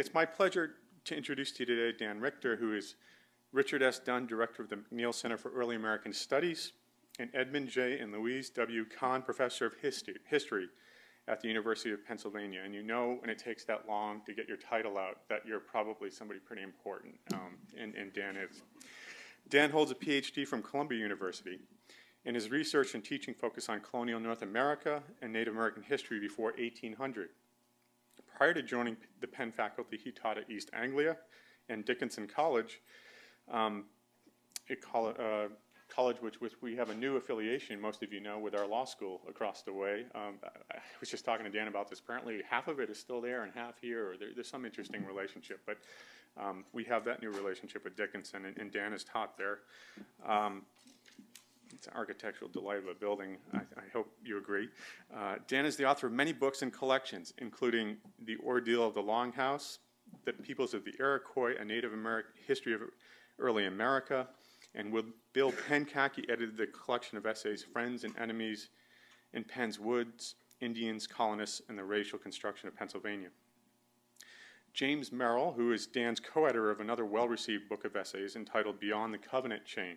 it's my pleasure to introduce to you today Dan Richter, who is Richard S. Dunn, Director of the McNeil Center for Early American Studies, and Edmund J. and Louise W. Kahn, Professor of History, History at the University of Pennsylvania. And you know when it takes that long to get your title out that you're probably somebody pretty important, um, and, and Dan is. Dan holds a PhD from Columbia University, and his research and teaching focus on colonial North America and Native American history before 1800. Prior to joining the Penn faculty, he taught at East Anglia and Dickinson College, um, a college, uh, college which, which we have a new affiliation, most of you know, with our law school across the way. Um, I was just talking to Dan about this. Apparently, half of it is still there and half here, or there, there's some interesting relationship. But um, we have that new relationship with Dickinson, and, and Dan is taught there. Um, it's an architectural delight of a building. I, I hope you agree. Uh, Dan is the author of many books and collections, including The Ordeal of the Longhouse, The Peoples of the Iroquois, A Native American History of Early America, and with Bill Pencak, edited the collection of essays Friends and Enemies in Penn's Woods, Indians, Colonists, and the Racial Construction of Pennsylvania. James Merrell, who is Dan's co editor of another well received book of essays entitled Beyond the Covenant Chain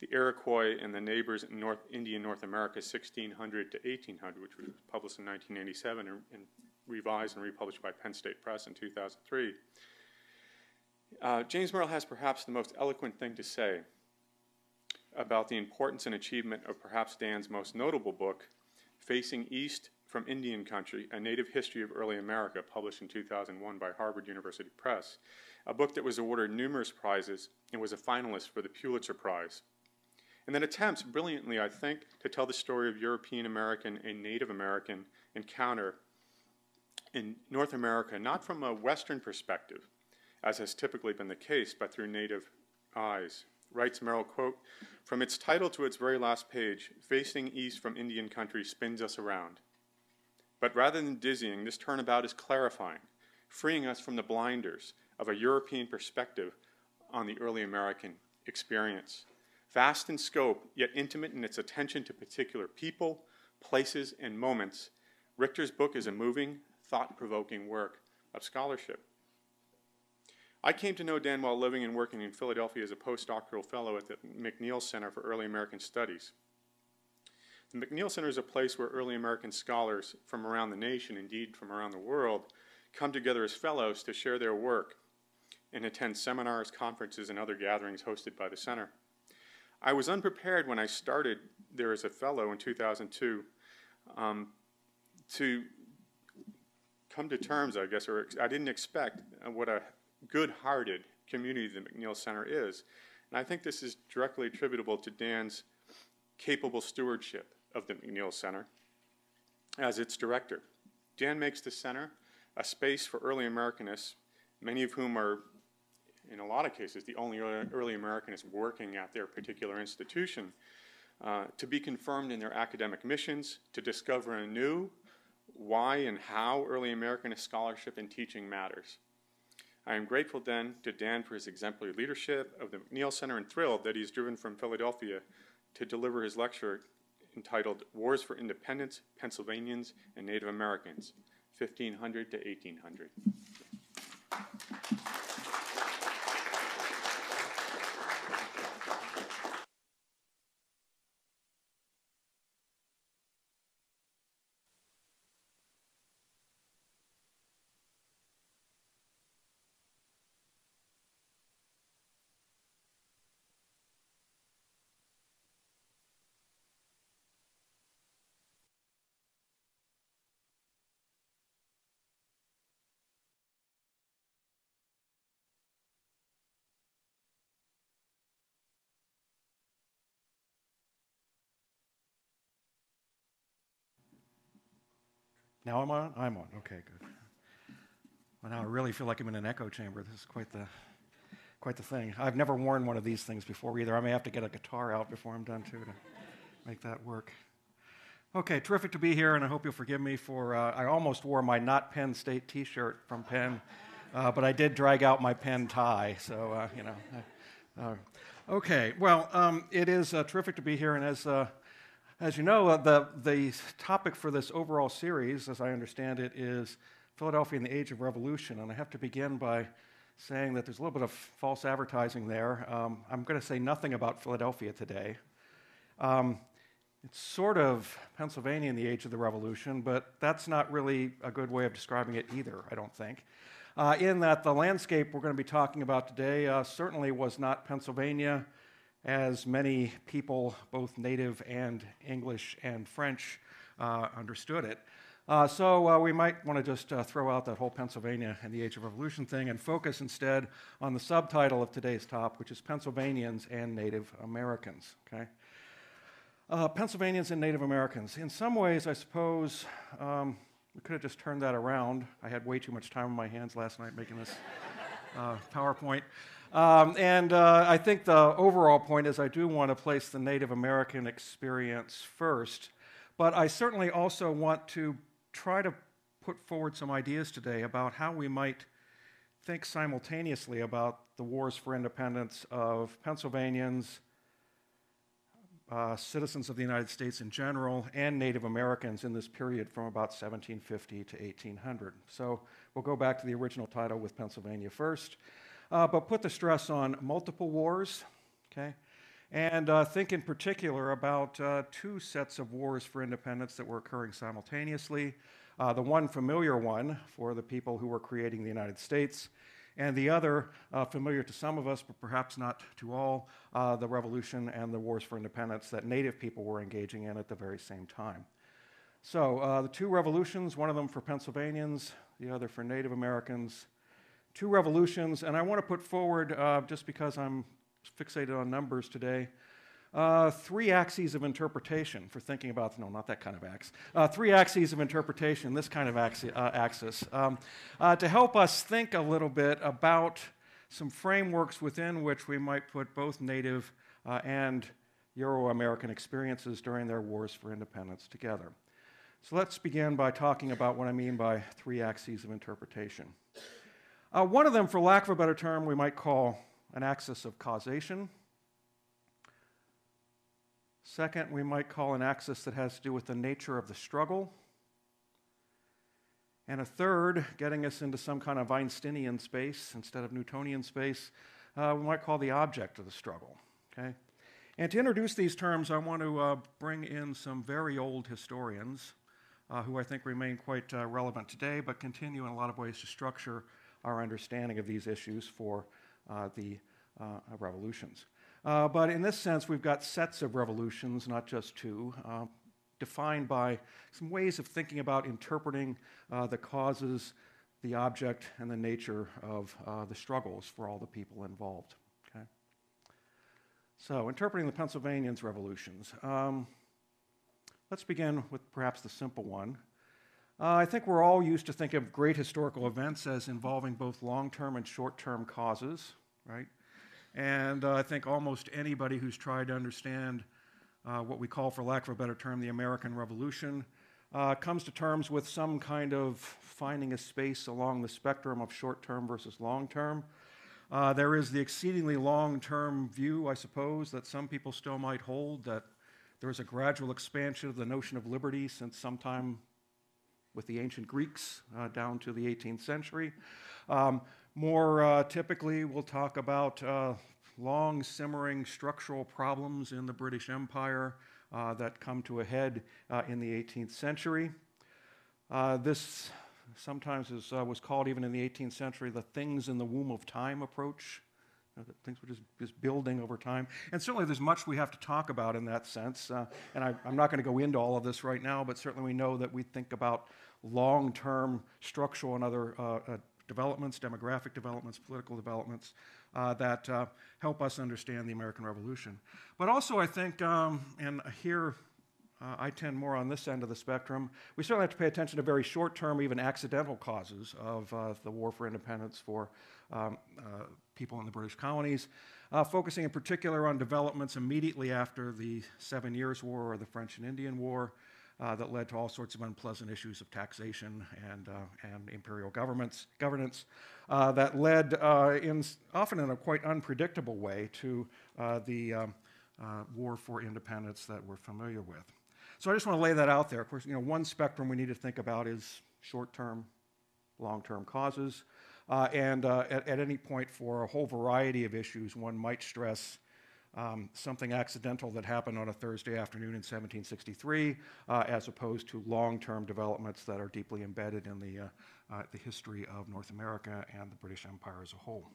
The Iroquois and the Neighbors in North Indian North America, 1600 to 1800, which was published in 1987 and, and revised and republished by Penn State Press in 2003. Uh, James Merrell has perhaps the most eloquent thing to say about the importance and achievement of perhaps Dan's most notable book, Facing East from Indian Country, A Native History of Early America, published in 2001 by Harvard University Press, a book that was awarded numerous prizes and was a finalist for the Pulitzer Prize. And then attempts brilliantly, I think, to tell the story of European American and Native American encounter in North America, not from a Western perspective, as has typically been the case, but through Native eyes. Writes Merrell, quote, from its title to its very last page, Facing East from Indian Country spins us around. But rather than dizzying, this turnabout is clarifying, freeing us from the blinders of a European perspective on the early American experience. Vast in scope, yet intimate in its attention to particular people, places, and moments, Richter's book is a moving, thought provoking work of scholarship. I came to know Dan while living and working in Philadelphia as a postdoctoral fellow at the McNeil Center for Early American Studies. The McNeil Center is a place where early American scholars from around the nation, indeed from around the world, come together as fellows to share their work and attend seminars, conferences, and other gatherings hosted by the center. I was unprepared when I started there as a fellow in 2002 um, to come to terms, I guess, or I didn't expect what a good-hearted community the McNeil Center is. And I think this is directly attributable to Dan's capable stewardship of the McNeil Center as its director. Dan makes the center a space for early Americanists, many of whom are, in a lot of cases, the only early Americanists working at their particular institution, uh, to be confirmed in their academic missions, to discover anew why and how early Americanist scholarship and teaching matters. I am grateful then to Dan for his exemplary leadership of the McNeil Center and thrilled that he is driven from Philadelphia to deliver his lecture entitled Wars for Independence, Pennsylvanians and Native Americans, 1500 to 1800. Now I'm on? I'm on. Okay, good. Well, now I really feel like I'm in an echo chamber. This is quite the, quite the thing. I've never worn one of these things before either. I may have to get a guitar out before I'm done, too, to make that work. Okay, terrific to be here, and I hope you'll forgive me for. Uh, I almost wore my not Penn State t shirt from Penn, uh, but I did drag out my Penn tie, so, uh, you know. Uh, okay, well, um, it is uh, terrific to be here, and as uh, as you know, uh, the, the topic for this overall series, as I understand it, is Philadelphia in the Age of Revolution, and I have to begin by saying that there's a little bit of false advertising there. Um, I'm going to say nothing about Philadelphia today. Um, it's sort of Pennsylvania in the age of the Revolution, but that's not really a good way of describing it either, I don't think. Uh, in that the landscape we're going to be talking about today uh, certainly was not Pennsylvania, as many people, both native and English and French, uh, understood it. Uh, so uh, we might want to just uh, throw out that whole Pennsylvania and the Age of Revolution thing and focus instead on the subtitle of today's top, which is Pennsylvanians and Native Americans. Okay. Uh, Pennsylvanians and Native Americans. In some ways, I suppose um, we could have just turned that around. I had way too much time on my hands last night making this uh, PowerPoint. Um, and uh, I think the overall point is I do want to place the Native American experience first, but I certainly also want to try to put forward some ideas today about how we might think simultaneously about the wars for independence of Pennsylvanians, uh, citizens of the United States in general, and Native Americans in this period from about 1750 to 1800. So we'll go back to the original title with Pennsylvania first, uh, but put the stress on multiple wars, okay? And uh, think in particular about uh, two sets of wars for independence that were occurring simultaneously. Uh, the one familiar one for the people who were creating the United States, and the other, uh, familiar to some of us, but perhaps not to all, uh, the revolution and the wars for independence that Native people were engaging in at the very same time. So, the two revolutions, one of them for Pennsylvanians, the other for Native Americans. Two revolutions, and I want to put forward, uh, just because I'm fixated on numbers today, uh, three axes of interpretation for thinking about, no, not that kind of axe. Uh, three axes of interpretation, this kind of axi- uh, axis, um, uh, to help us think a little bit about some frameworks within which we might put both Native uh, and Euro American experiences during their wars for independence together. So let's begin by talking about what I mean by three axes of interpretation. Uh, one of them, for lack of a better term, we might call an axis of causation. Second, we might call an axis that has to do with the nature of the struggle. And a third, getting us into some kind of Einsteinian space instead of Newtonian space, uh, we might call the object of the struggle. Okay? And to introduce these terms, I want to uh, bring in some very old historians uh, who I think remain quite uh, relevant today, but continue in a lot of ways to structure our understanding of these issues for uh, the uh, revolutions. Uh, but in this sense, we've got sets of revolutions, not just two, defined by some ways of thinking about interpreting uh, the causes, the object, and the nature of uh, the struggles for all the people involved. Okay? So, interpreting the Pennsylvanians' revolutions. Um, let's begin with perhaps the simple one. Uh, I think we're all used to think of great historical events as involving both long term and short term causes, right? And uh, I think almost anybody who's tried to understand uh, what we call, for lack of a better term, the American Revolution uh, comes to terms with some kind of finding a space along the spectrum of short term versus long term. Uh, there is the exceedingly long term view, I suppose, that some people still might hold that there is a gradual expansion of the notion of liberty since sometime with the ancient Greeks uh, down to the 18th century. Um, more uh, typically, we'll talk about uh, long simmering structural problems in the British Empire uh, that come to a head uh, in the 18th century. Uh, this sometimes is, was called, even in the 18th century, the things in the womb of time approach. things were just, just building over time. And certainly there's much we have to talk about in that sense. and I, I'm not going to go into all of this right now, but certainly we know that we think about long term structural and other developments, demographic developments, political developments uh, that uh, help us understand the American Revolution. But also, I think, um, and here uh, I tend more on this end of the spectrum, we certainly have to pay attention to very short term, even accidental causes of uh, the war for independence for um, uh, people in the British colonies. Uh, focusing in particular on developments immediately after the Seven Years' War or the French and Indian War, uh, that led to all sorts of unpleasant issues of taxation and, uh, and imperial governments, governance uh, that led uh, in, often in a quite unpredictable way to the um, war for independence that we're familiar with. So I just want to lay that out there. Of course, you know, one spectrum we need to think about is short term, long term causes. Uh, and uh, at, at, any point, for a whole variety of issues, one might stress um, something accidental that happened on a Thursday afternoon in 1763, uh, as opposed to long term developments that are deeply embedded in the, uh, uh, the history of North America and the British Empire as a whole.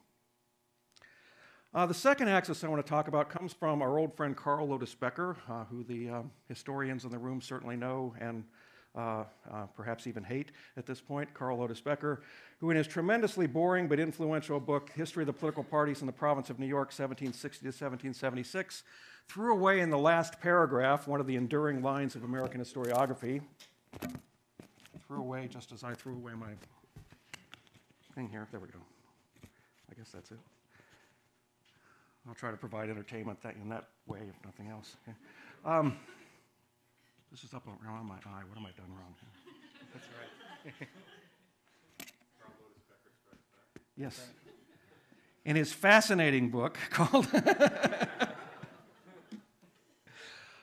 Uh, the second axis I want to talk about comes from our old friend Carl Lotus Becker, uh, who the um, historians in the room certainly know and uh, uh, perhaps even hate at this point, Carl Lotus Becker, who in his tremendously boring but influential book, History of the Political Parties in the Province of New York, 1760 to 1776, threw away in the last paragraph one of the enduring lines of American historiography. Threw away just as I threw away my thing here. There we go. I guess that's it. I'll try to provide entertainment that, in that way, if nothing else. Okay. Um, this is up around my eye. What am I done wrong? That's right. yes. In his fascinating book called.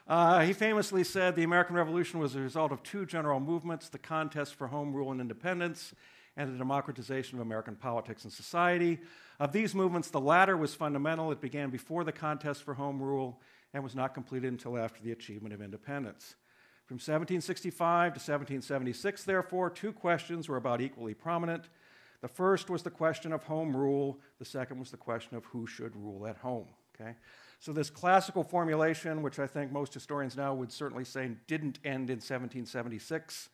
uh, he famously said the American Revolution was a result of two general movements the contest for home rule and independence, and the democratization of American politics and society. Of these movements, the latter was fundamental. It began before the contest for home rule and was not completed until after the achievement of independence. From 1765 to 1776, therefore, two questions were about equally prominent. The first was the question of home rule, the second was the question of who should rule at home. Okay? So, this classical formulation, which I think most historians now would certainly say didn't end in 1776,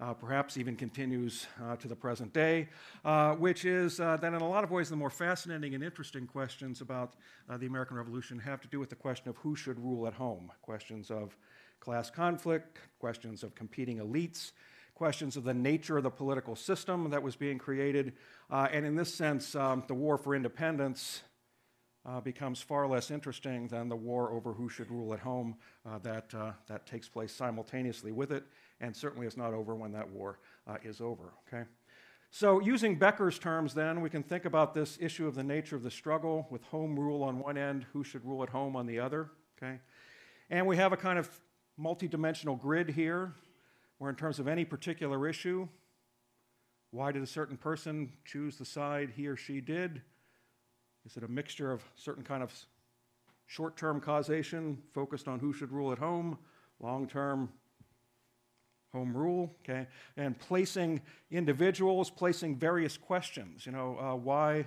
uh, perhaps even continues uh, to the present day, uh, which is uh, that in a lot of ways the more fascinating and interesting questions about uh, the American Revolution have to do with the question of who should rule at home, questions of class conflict, questions of competing elites, questions of the nature of the political system that was being created. Uh, and in this sense, um, the war for independence uh, becomes far less interesting than the war over who should rule at home uh, that, uh, that takes place simultaneously with it, and certainly is not over when that war uh, is over. Okay? So, using Becker's terms, then, we can think about this issue of the nature of the struggle with home rule on one end, who should rule at home on the other. Okay? And we have a kind of multidimensional grid here, where in terms of any particular issue, why did a certain person choose the side he or she did? Is it a mixture of certain kind of short-term causation focused on who should rule at home, long-term home rule, okay, and placing individuals, placing various questions. You know, uh, why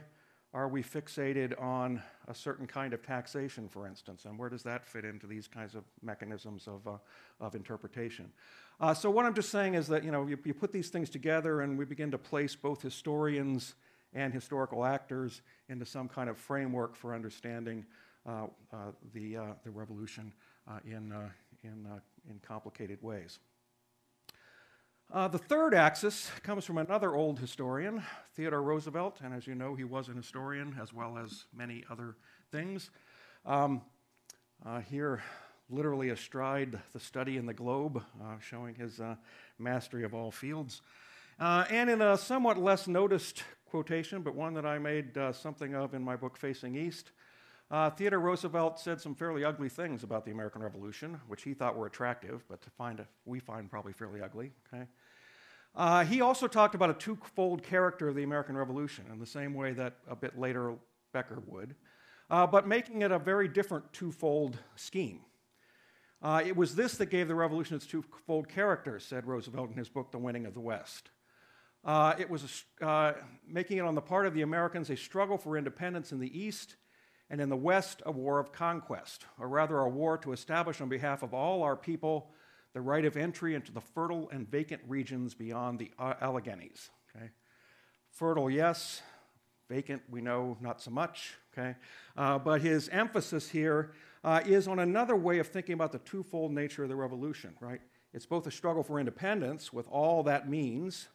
are we fixated on a certain kind of taxation, for instance? And where does that fit into these kinds of mechanisms of, uh, of interpretation? Uh, so, what I'm just saying is that you, know, you, you, put these things together and we begin to place both historians and historical actors into some kind of framework for understanding uh, uh the, uh, the revolution uh, in, in, in complicated ways. Uh, the third axis comes from another old historian, Theodore Roosevelt, and as you know, he was an historian as well as many other things. Um, uh, here, literally astride the study in the globe, uh, showing his uh, mastery of all fields. Uh, and in a somewhat less noticed quotation, but one that I made something of in my book, Facing East, Theodore Roosevelt said some fairly ugly things about the American Revolution, which he thought were attractive, but find we find probably fairly ugly. Okay? Uh, he also talked about a twofold character of the American Revolution in the same way that a bit later Becker would, uh, but making it a very different twofold scheme. Uh, it was this that gave the revolution its twofold character, said Roosevelt in his book, The Winning of the West. Uh, it was a, uh, making it on the part of the Americans a struggle for independence in the East, and in the West, a war of conquest, or rather, a war to establish on behalf of all our people the right of entry into the fertile and vacant regions beyond the Alleghenies. Okay? Fertile, yes. Vacant, we know not so much. Okay? Uh, but his emphasis here uh, is on another way of thinking about the twofold nature of the revolution, right? It's both a struggle for independence, with all that means,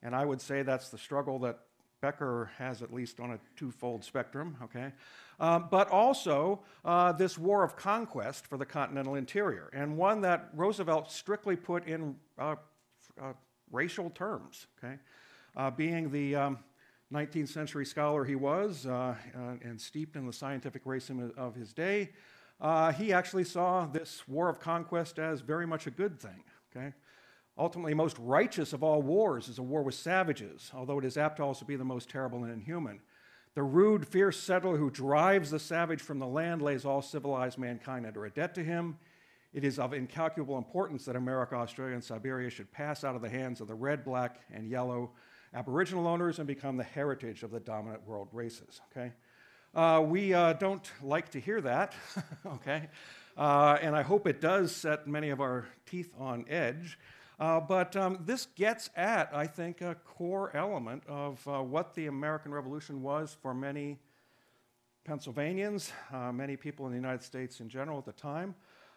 and I would say that's the struggle that Becker has at least on a twofold spectrum, okay? Um, but also uh, this war of conquest for the continental interior, and one that Roosevelt strictly put in uh, uh, racial terms, okay? Uh, being the um, 19th century scholar he was uh, uh, and steeped in the scientific racism of his day, he actually saw this war of conquest as very much a good thing, okay? ultimately most righteous of all wars is a war with savages, although it is apt to also be the most terrible and inhuman. The rude, fierce settler who drives the savage from the land lays all civilized mankind under a debt to him. It is of incalculable importance that America, Australia, and Siberia should pass out of the hands of the red, black, and yellow Aboriginal owners and become the heritage of the dominant world races. Okay? Uh, we uh, don't like to hear that, okay? Uh, and I hope it does set many of our teeth on edge. Uh, but um, this gets at, I think, a core element of uh, what the American Revolution was for many Pennsylvanians, uh, many people in the United States in general at the time.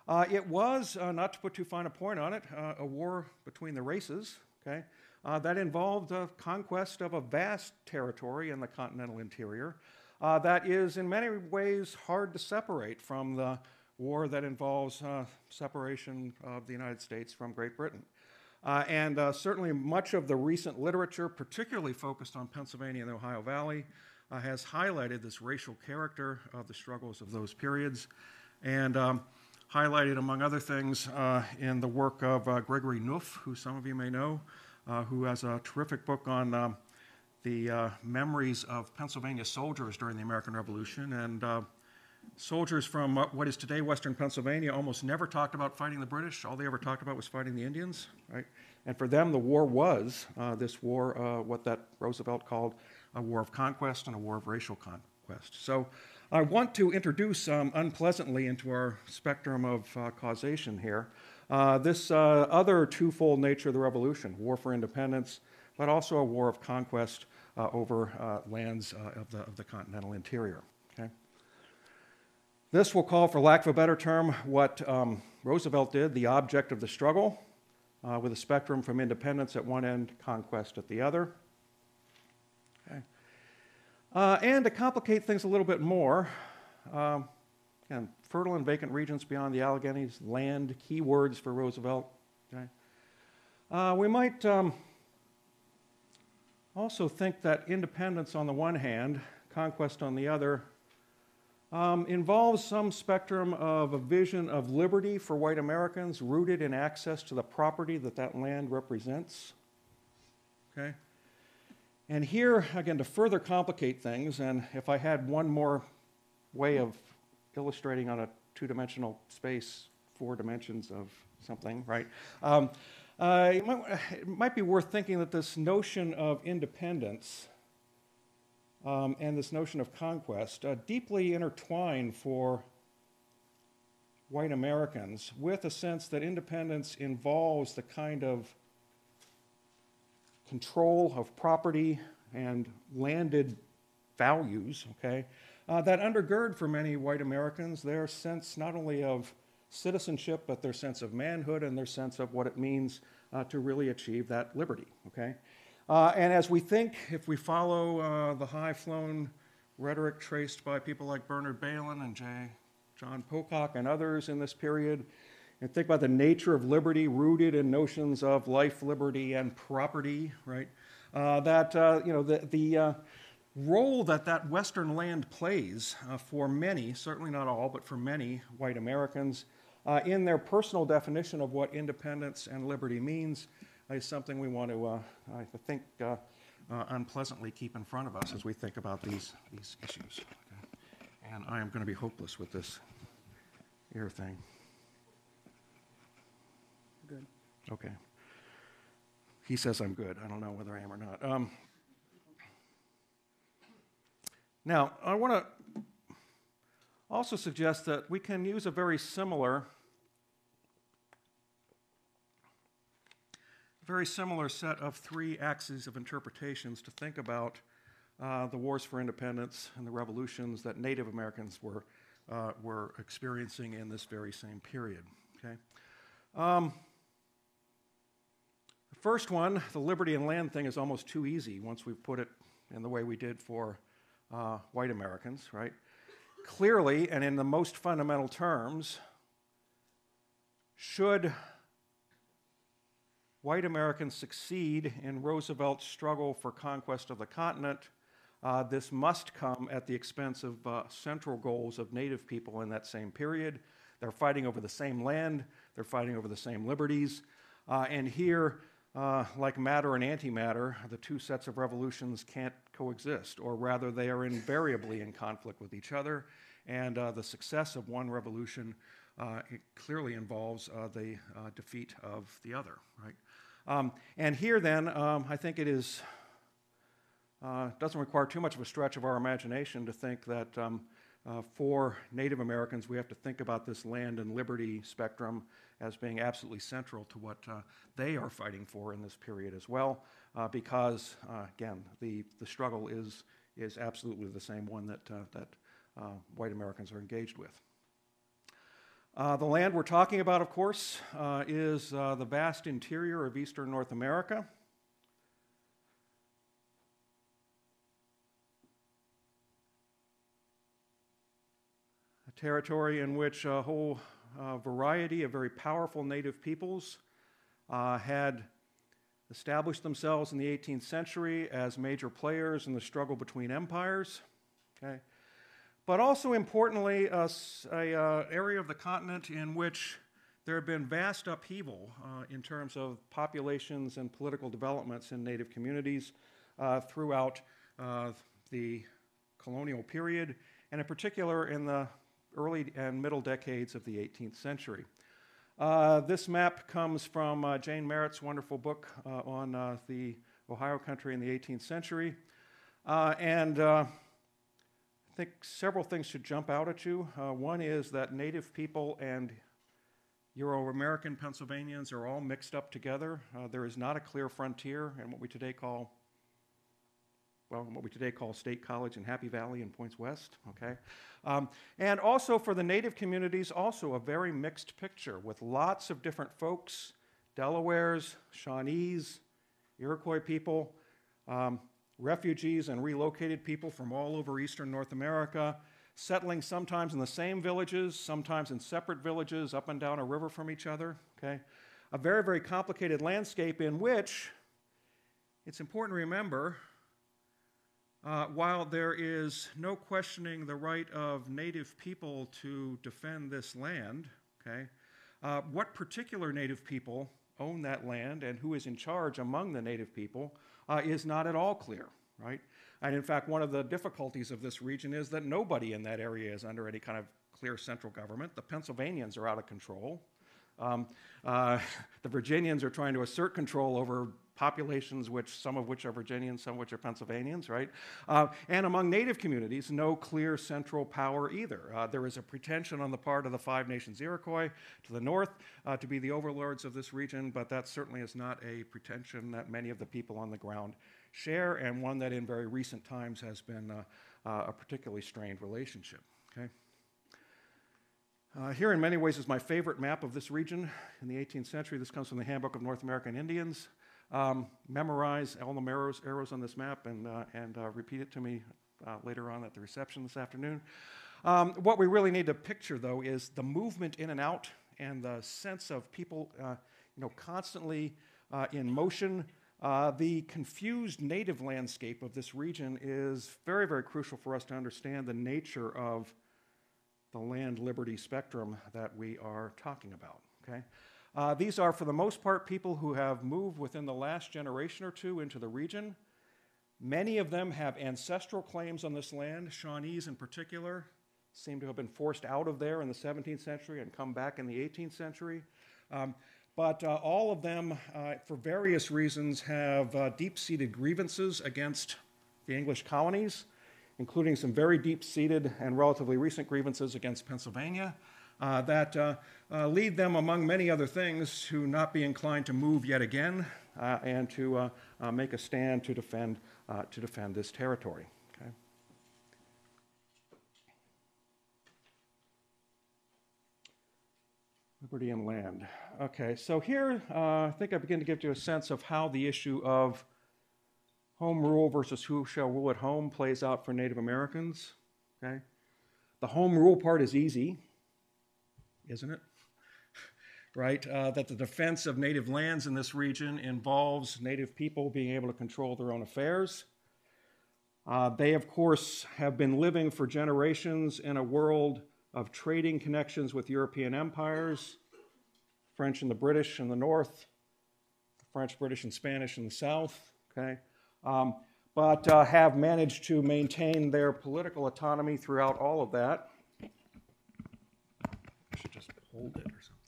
Uh, it was, uh, not to put too fine a point on it, uh, a war between the races, okay? that involved a conquest of a vast territory in the continental interior that is, in many ways, hard to separate from the war that involves separation of the United States from Great Britain. Uh, and uh, certainly much of the recent literature, particularly focused on Pennsylvania and the Ohio Valley, uh, has highlighted this racial character of the struggles of those periods and um, highlighted, among other things, uh, in the work of uh, Gregory Knouff, who some of you may know, uh, who has a terrific book on um, the memories of Pennsylvania soldiers during the American Revolution. And soldiers from what is today Western Pennsylvania almost never talked about fighting the British. All they ever talked about was fighting the Indians, right? And for them, the war was uh, this war, uh, what that Roosevelt called a war of conquest and a war of racial conquest. So I want to introduce um, unpleasantly into our spectrum of uh, causation here uh, this uh, other twofold nature of the revolution war for independence, but also a war of conquest uh, over lands of the, of the continental interior. This will call, for lack of a better term, what um, Roosevelt did the object of the struggle, uh, with a spectrum from independence at one end, conquest at the other. Okay. Uh, and to complicate things a little bit more, um, again, fertile and vacant regions beyond the Alleghenies, land, key words for Roosevelt. Okay. Uh, we might um, also think that independence on the one hand, conquest on the other, um, involves some spectrum of a vision of liberty for white Americans rooted in access to the property that that land represents. Okay? And here, again, to further complicate things, and if I had one more way of illustrating on a two dimensional space, four dimensions of something, right? Um, uh, it, might, it might be worth thinking that this notion of independence um, and this notion of conquest uh, deeply intertwined for white Americans with a sense that independence involves the kind of control of property and landed values, okay, uh, that undergird for many white Americans their sense not only of citizenship, but their sense of manhood and their sense of what it means uh, to really achieve that liberty, okay? Uh, and as we think, if we follow uh, the high flown rhetoric traced by people like Bernard Bailyn and J. John Pocock and others in this period, and think about the nature of liberty rooted in notions of life, liberty, and property, right? Uh, that, uh, you know, the, the uh, role that that Western land plays uh, for many, certainly not all, but for many white Americans, in their personal definition of what independence and liberty means is something we want to, uh, I think, uh, uh, unpleasantly keep in front of us as we think about these, these issues. Okay? And I am going to be hopeless with this ear thing. Good. Okay. He says I'm good. I don't know whether I am or not. Um, now, I want to also suggest that we can use a very similar very similar set of three axes of interpretations to think about uh, the wars for independence and the revolutions that Native Americans were, uh, were experiencing in this very same period. Okay? Um, the first one, the liberty and land thing, is almost too easy once we put it in the way we did for uh, white Americans, right? Clearly, and in the most fundamental terms, should white Americans succeed in Roosevelt's struggle for conquest of the continent, uh, this must come at the expense of uh, central goals of native people in that same period. They're fighting over the same land, they're fighting over the same liberties. Uh, and here, uh, like matter and antimatter, the two sets of revolutions can't coexist, or rather, they are invariably in conflict with each other. And uh, the success of one revolution uh, clearly involves the defeat of the other, right? Um, and here, then, um, I think it is uh, doesn't require too much of a stretch of our imagination to think that um, uh, for Native Americans, we have to think about this land and liberty spectrum as being absolutely central to what uh, they are fighting for in this period as well, uh, because, uh, again, the, the struggle is, is absolutely the same one that, uh, that white Americans are engaged with. The land we're talking about, of course, is the vast interior of eastern North America. A territory in which a whole uh, variety of very powerful native peoples uh, had established themselves in the 18th century as major players in the struggle between empires. Okay? But also importantly, an uh, area of the continent in which there have been vast upheaval uh, in terms of populations and political developments in native communities uh, throughout uh, the colonial period, and in particular in the early and middle decades of the 18th century. Uh, this map comes from uh, Jane Merritt's wonderful book uh, on uh, the Ohio country in the 18th century. Uh, and uh, think several things should jump out at you. one is that Native people and Euro American Pennsylvanians are all mixed up together. there is not a clear frontier in what we today call well, what we today call State College in Happy Valley and Points West, okay? Um, and also for the native communities, also a very mixed picture with lots of different folks, Delawares, Shawnees, Iroquois people, um, refugees and relocated people from all over eastern North America, settling sometimes in the same villages, sometimes in separate villages up and down a river from each other, okay? A very, very complicated landscape in which it's important to remember uh, while there is no questioning the right of native people to defend this land, okay, uh, what particular native people own that land and who is in charge among the native people uh, is not at all clear, right? And in fact, one of the difficulties of this region is that nobody in that area is under any kind of clear central government. The Pennsylvanians are out of control. Um, uh, the Virginians are trying to assert control over populations, which some of which are Virginians, some of which are Pennsylvanians, right? Uh, and among Native communities, no clear central power either. Uh, there is a pretension on the part of the Five Nations Iroquois to the north uh, to be the overlords of this region, but that certainly is not a pretension that many of the people on the ground share, and one that in very recent times has been uh, uh, a particularly strained relationship. Okay. Uh, here, in many ways, is my favorite map of this region in the 18th century. This comes from the Handbook of North American Indians. Um, memorize all the arrows, arrows on this map and, uh, and uh, repeat it to me uh, later on at the reception this afternoon. Um, what we really need to picture, though, is the movement in and out and the sense of people uh, you know, constantly uh, in motion. The confused native landscape of this region is very, very crucial for us to understand the nature of the land liberty spectrum that we are talking about. Okay? Uh, these are, for the most part, people who have moved within the last generation or two into the region. Many of them have ancestral claims on this land. Shawnees, in particular, seem to have been forced out of there in the 17th century and come back in the 18th century. Um, but uh, all of them, uh, for various reasons, have uh, deep seated grievances against the English colonies, including some very deep seated and relatively recent grievances against Pennsylvania uh, that uh, uh, lead them, among many other things, to not be inclined to move yet again uh, and to uh, uh, make a stand to defend, to defend this territory. Okay? Liberty and land. Okay, so here I think I begin to give you a sense of how the issue of home rule versus who shall rule at home plays out for Native Americans. Okay? The home rule part is easy isn't it? Right? Uh, that the defense of native lands in this region involves native people being able to control their own affairs. Uh, they, of course, have been living for generations in a world of trading connections with European empires, French and the British in the north, French, British, and Spanish in the South, okay? Um, but uh, have managed to maintain their political autonomy throughout all of that. I should just hold it or something.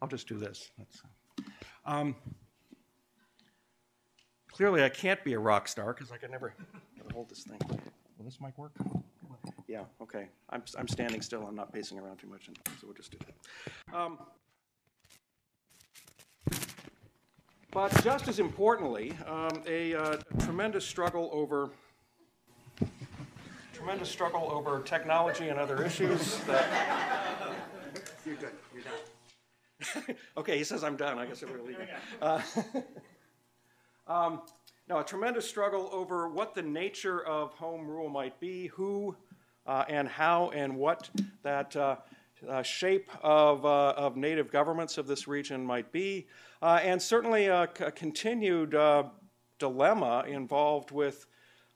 I'll just do this. Um, clearly, I can't be a rock star because I can never, never hold this thing. Will this mic work? Yeah, okay. I'm, I'm standing still. I'm not pacing around too much, so we'll just do that. Um, but just as importantly, um, a, uh, tremendous struggle over tremendous struggle over technology and other issues that. You're good. Okay, he says I'm done. I guess we're leaving. Uh, um, no, a tremendous struggle over what the nature of home rule might be, who uh, and how and what that uh, uh, shape of, uh, of native governments of this region might be, uh, and certainly a, a continued uh, dilemma involved with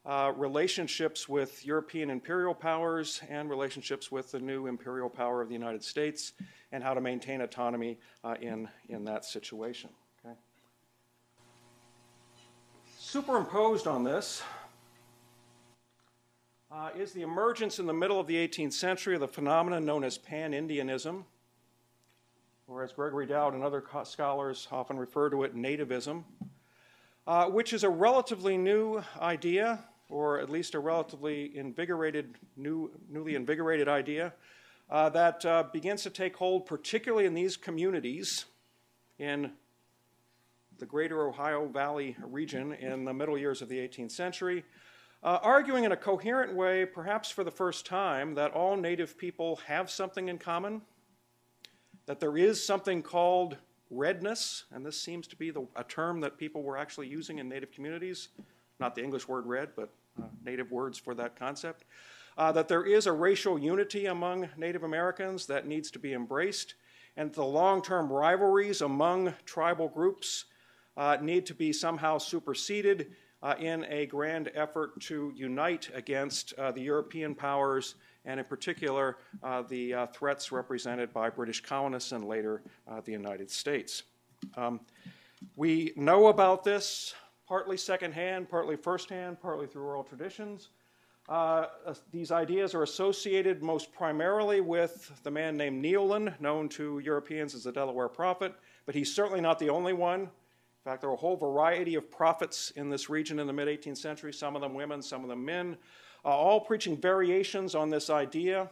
relationships with European imperial powers and relationships with the new imperial power of the United States, and how to maintain autonomy in, in that situation. Okay? Superimposed on this uh, is the emergence in the middle of the 18th century of the phenomenon known as pan Indianism, or as Gregory Dowd and other scholars often refer to it, nativism, uh, which is a relatively new idea, or at least a relatively invigorated, new, newly invigorated idea, uh, that uh, begins to take hold, particularly in these communities in the greater Ohio Valley region in the middle years of the 18th century, uh, arguing in a coherent way, perhaps for the first time, that all Native people have something in common, that there is something called redness, and this seems to be the, a term that people were actually using in Native communities, not the English word red, but Native words for that concept. Uh, that there is a racial unity among Native Americans that needs to be embraced, and the long term rivalries among tribal groups uh, need to be somehow superseded uh, in a grand effort to unite against uh, the European powers and, in particular, uh, the uh, threats represented by British colonists and later uh, the United States. Um, we know about this partly secondhand, partly firsthand, partly through oral traditions. Uh, these ideas are associated most primarily with the man named Neolin, known to Europeans as the Delaware Prophet, but he's certainly not the only one. In fact, there were a whole variety of prophets in this region in the mid 18th century, some of them women, some of them men, uh, all preaching variations on this idea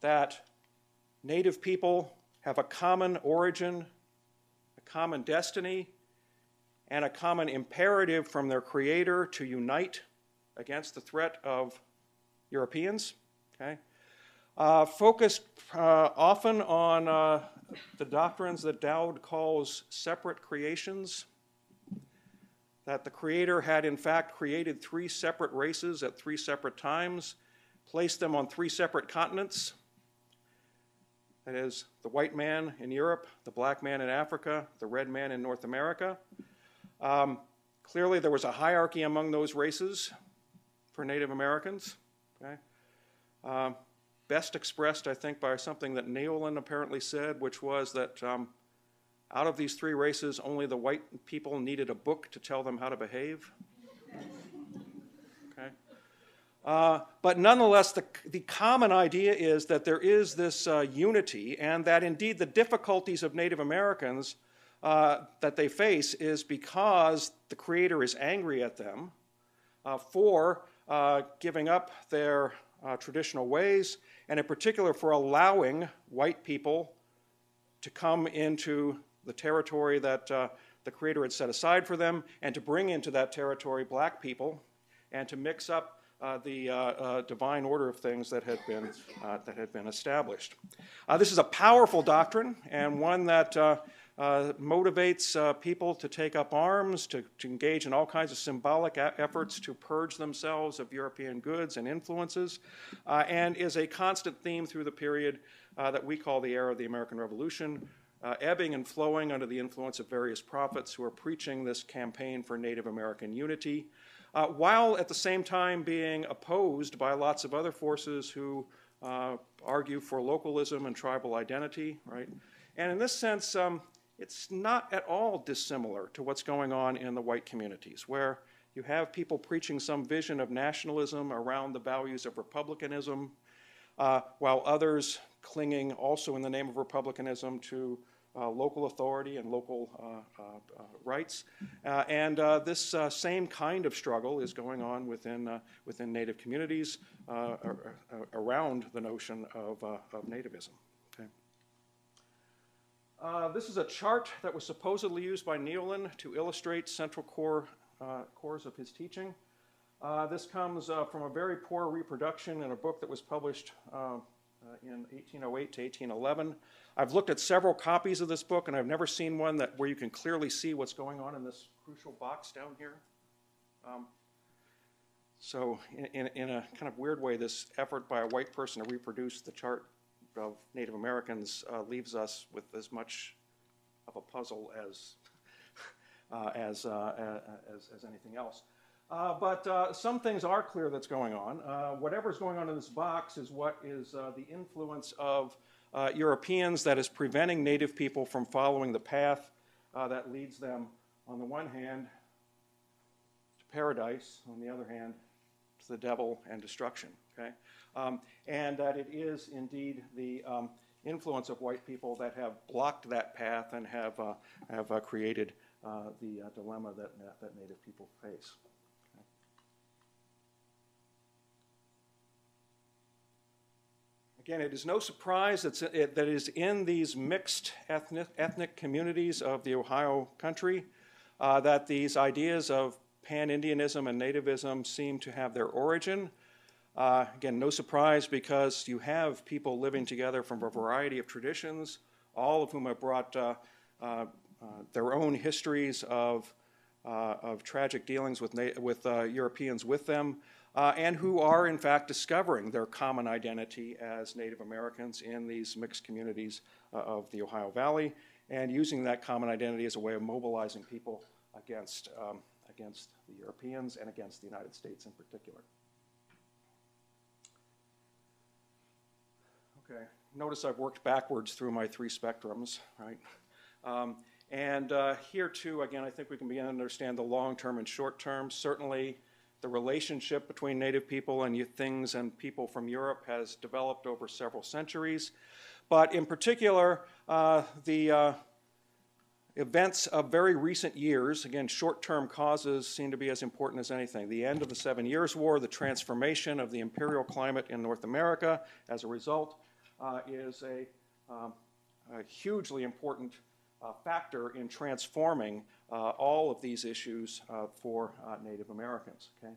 that native people have a common origin, a common destiny, and a common imperative from their creator to unite against the threat of Europeans. Okay? Uh, focused uh, often on uh, the doctrines that Dowd calls separate creations, that the Creator had in fact created three separate races at three separate times, placed them on three separate continents. That is, the white man in Europe, the black man in Africa, the red man in North America. Um, clearly, there was a hierarchy among those races for Native Americans. Okay? Um, best expressed, I think, by something that Neolin apparently said, which was that um, out of these three races, only the white people needed a book to tell them how to behave. Okay. Uh, but nonetheless, the, the common idea is that there is this uh, unity, and that indeed the difficulties of Native Americans uh, that they face is because the Creator is angry at them uh, for uh, giving up their uh, traditional ways and in particular for allowing white people to come into the territory that uh, the Creator had set aside for them, and to bring into that territory black people, and to mix up uh, the uh, uh divine order of things that had been, uh, that had been established. This is a powerful doctrine, and one that uh, motivates uh, people to take up arms, to, to, engage in all kinds of symbolic a- efforts to purge themselves of European goods and influences, uh, and is a constant theme through the period uh, that we call the era of the American Revolution, uh, ebbing and flowing under the influence of various prophets who are preaching this campaign for Native American unity, while at the same time being opposed by lots of other forces who argue for localism and tribal identity, right? And in this sense, um, it's not at all dissimilar to what's going on in the white communities, where you have people preaching some vision of nationalism around the values of republicanism, uh, while others clinging also in the name of republicanism to uh, local authority and local uh, uh, uh rights. Uh, and this same kind of struggle is going on within, within Native communities around the notion of, of nativism. Okay. this is a chart that was supposedly used by Neolin to illustrate central core uh, cores of his teaching. Uh, this comes from a very poor reproduction in a book that was published in 1808 to 1811. I've looked at several copies of this book, and I've never seen one that where you can clearly see what's going on in this crucial box down here. Um, so, in, in, in, a kind of weird way, this effort by a white person to reproduce the chart of Native Americans uh, leaves us with as much of a puzzle as uh, as, uh, as, as anything else. Uh, but uh, some things are clear that's going on. Whatever's going on in this box is what is the influence of Europeans that is preventing native people from following the path that leads them, on the one hand, to paradise, on the other hand, to the devil and destruction. Okay? Um, and that it is indeed the um, influence of white people that have blocked that path and have, uh, have uh, created uh, the uh, dilemma that, that native people face. Again, it is no surprise that it is in these mixed ethnic, ethnic communities of the Ohio country uh, that these ideas of pan Indianism and nativism seem to have their origin. Uh, again, no surprise because you have people living together from a variety of traditions, all of whom have brought uh, uh, uh their own histories of, uh, of tragic dealings with, with Europeans with them uh, and who are, in fact, discovering their common identity as Native Americans in these mixed communities uh, of the Ohio Valley, and using that common identity as a way of mobilizing people against, um, against the Europeans and against the United States in particular. Okay, notice I've worked backwards through my three spectrums, right? Um, and uh, here too, again, I think we can begin to understand the long term and short term. Certainly, the relationship between native people and things and people from Europe has developed over several centuries. But in particular, uh, the uh, events of very recent years, again, short term causes seem to be as important as anything. The end of the Seven Years' War, the transformation of the imperial climate in North America as a result, uh, is a, um, a, hugely important uh, factor in transforming uh, all of these issues uh, for uh, Native Americans. Okay?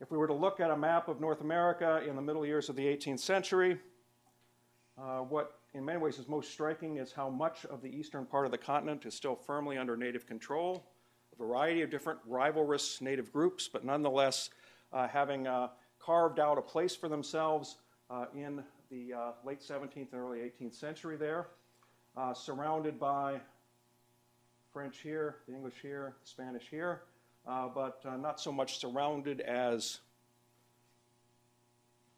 If we were to look at a map of North America in the middle years of the 18th century, what in many ways is most striking is how much of the eastern part of the continent is still firmly under Native control. A variety of different rivalrous Native groups, but nonetheless having carved out a place for themselves uh, in the late 17th and early 18th century there, surrounded by French here, the English here, the Spanish here, uh, but uh, not so much surrounded as.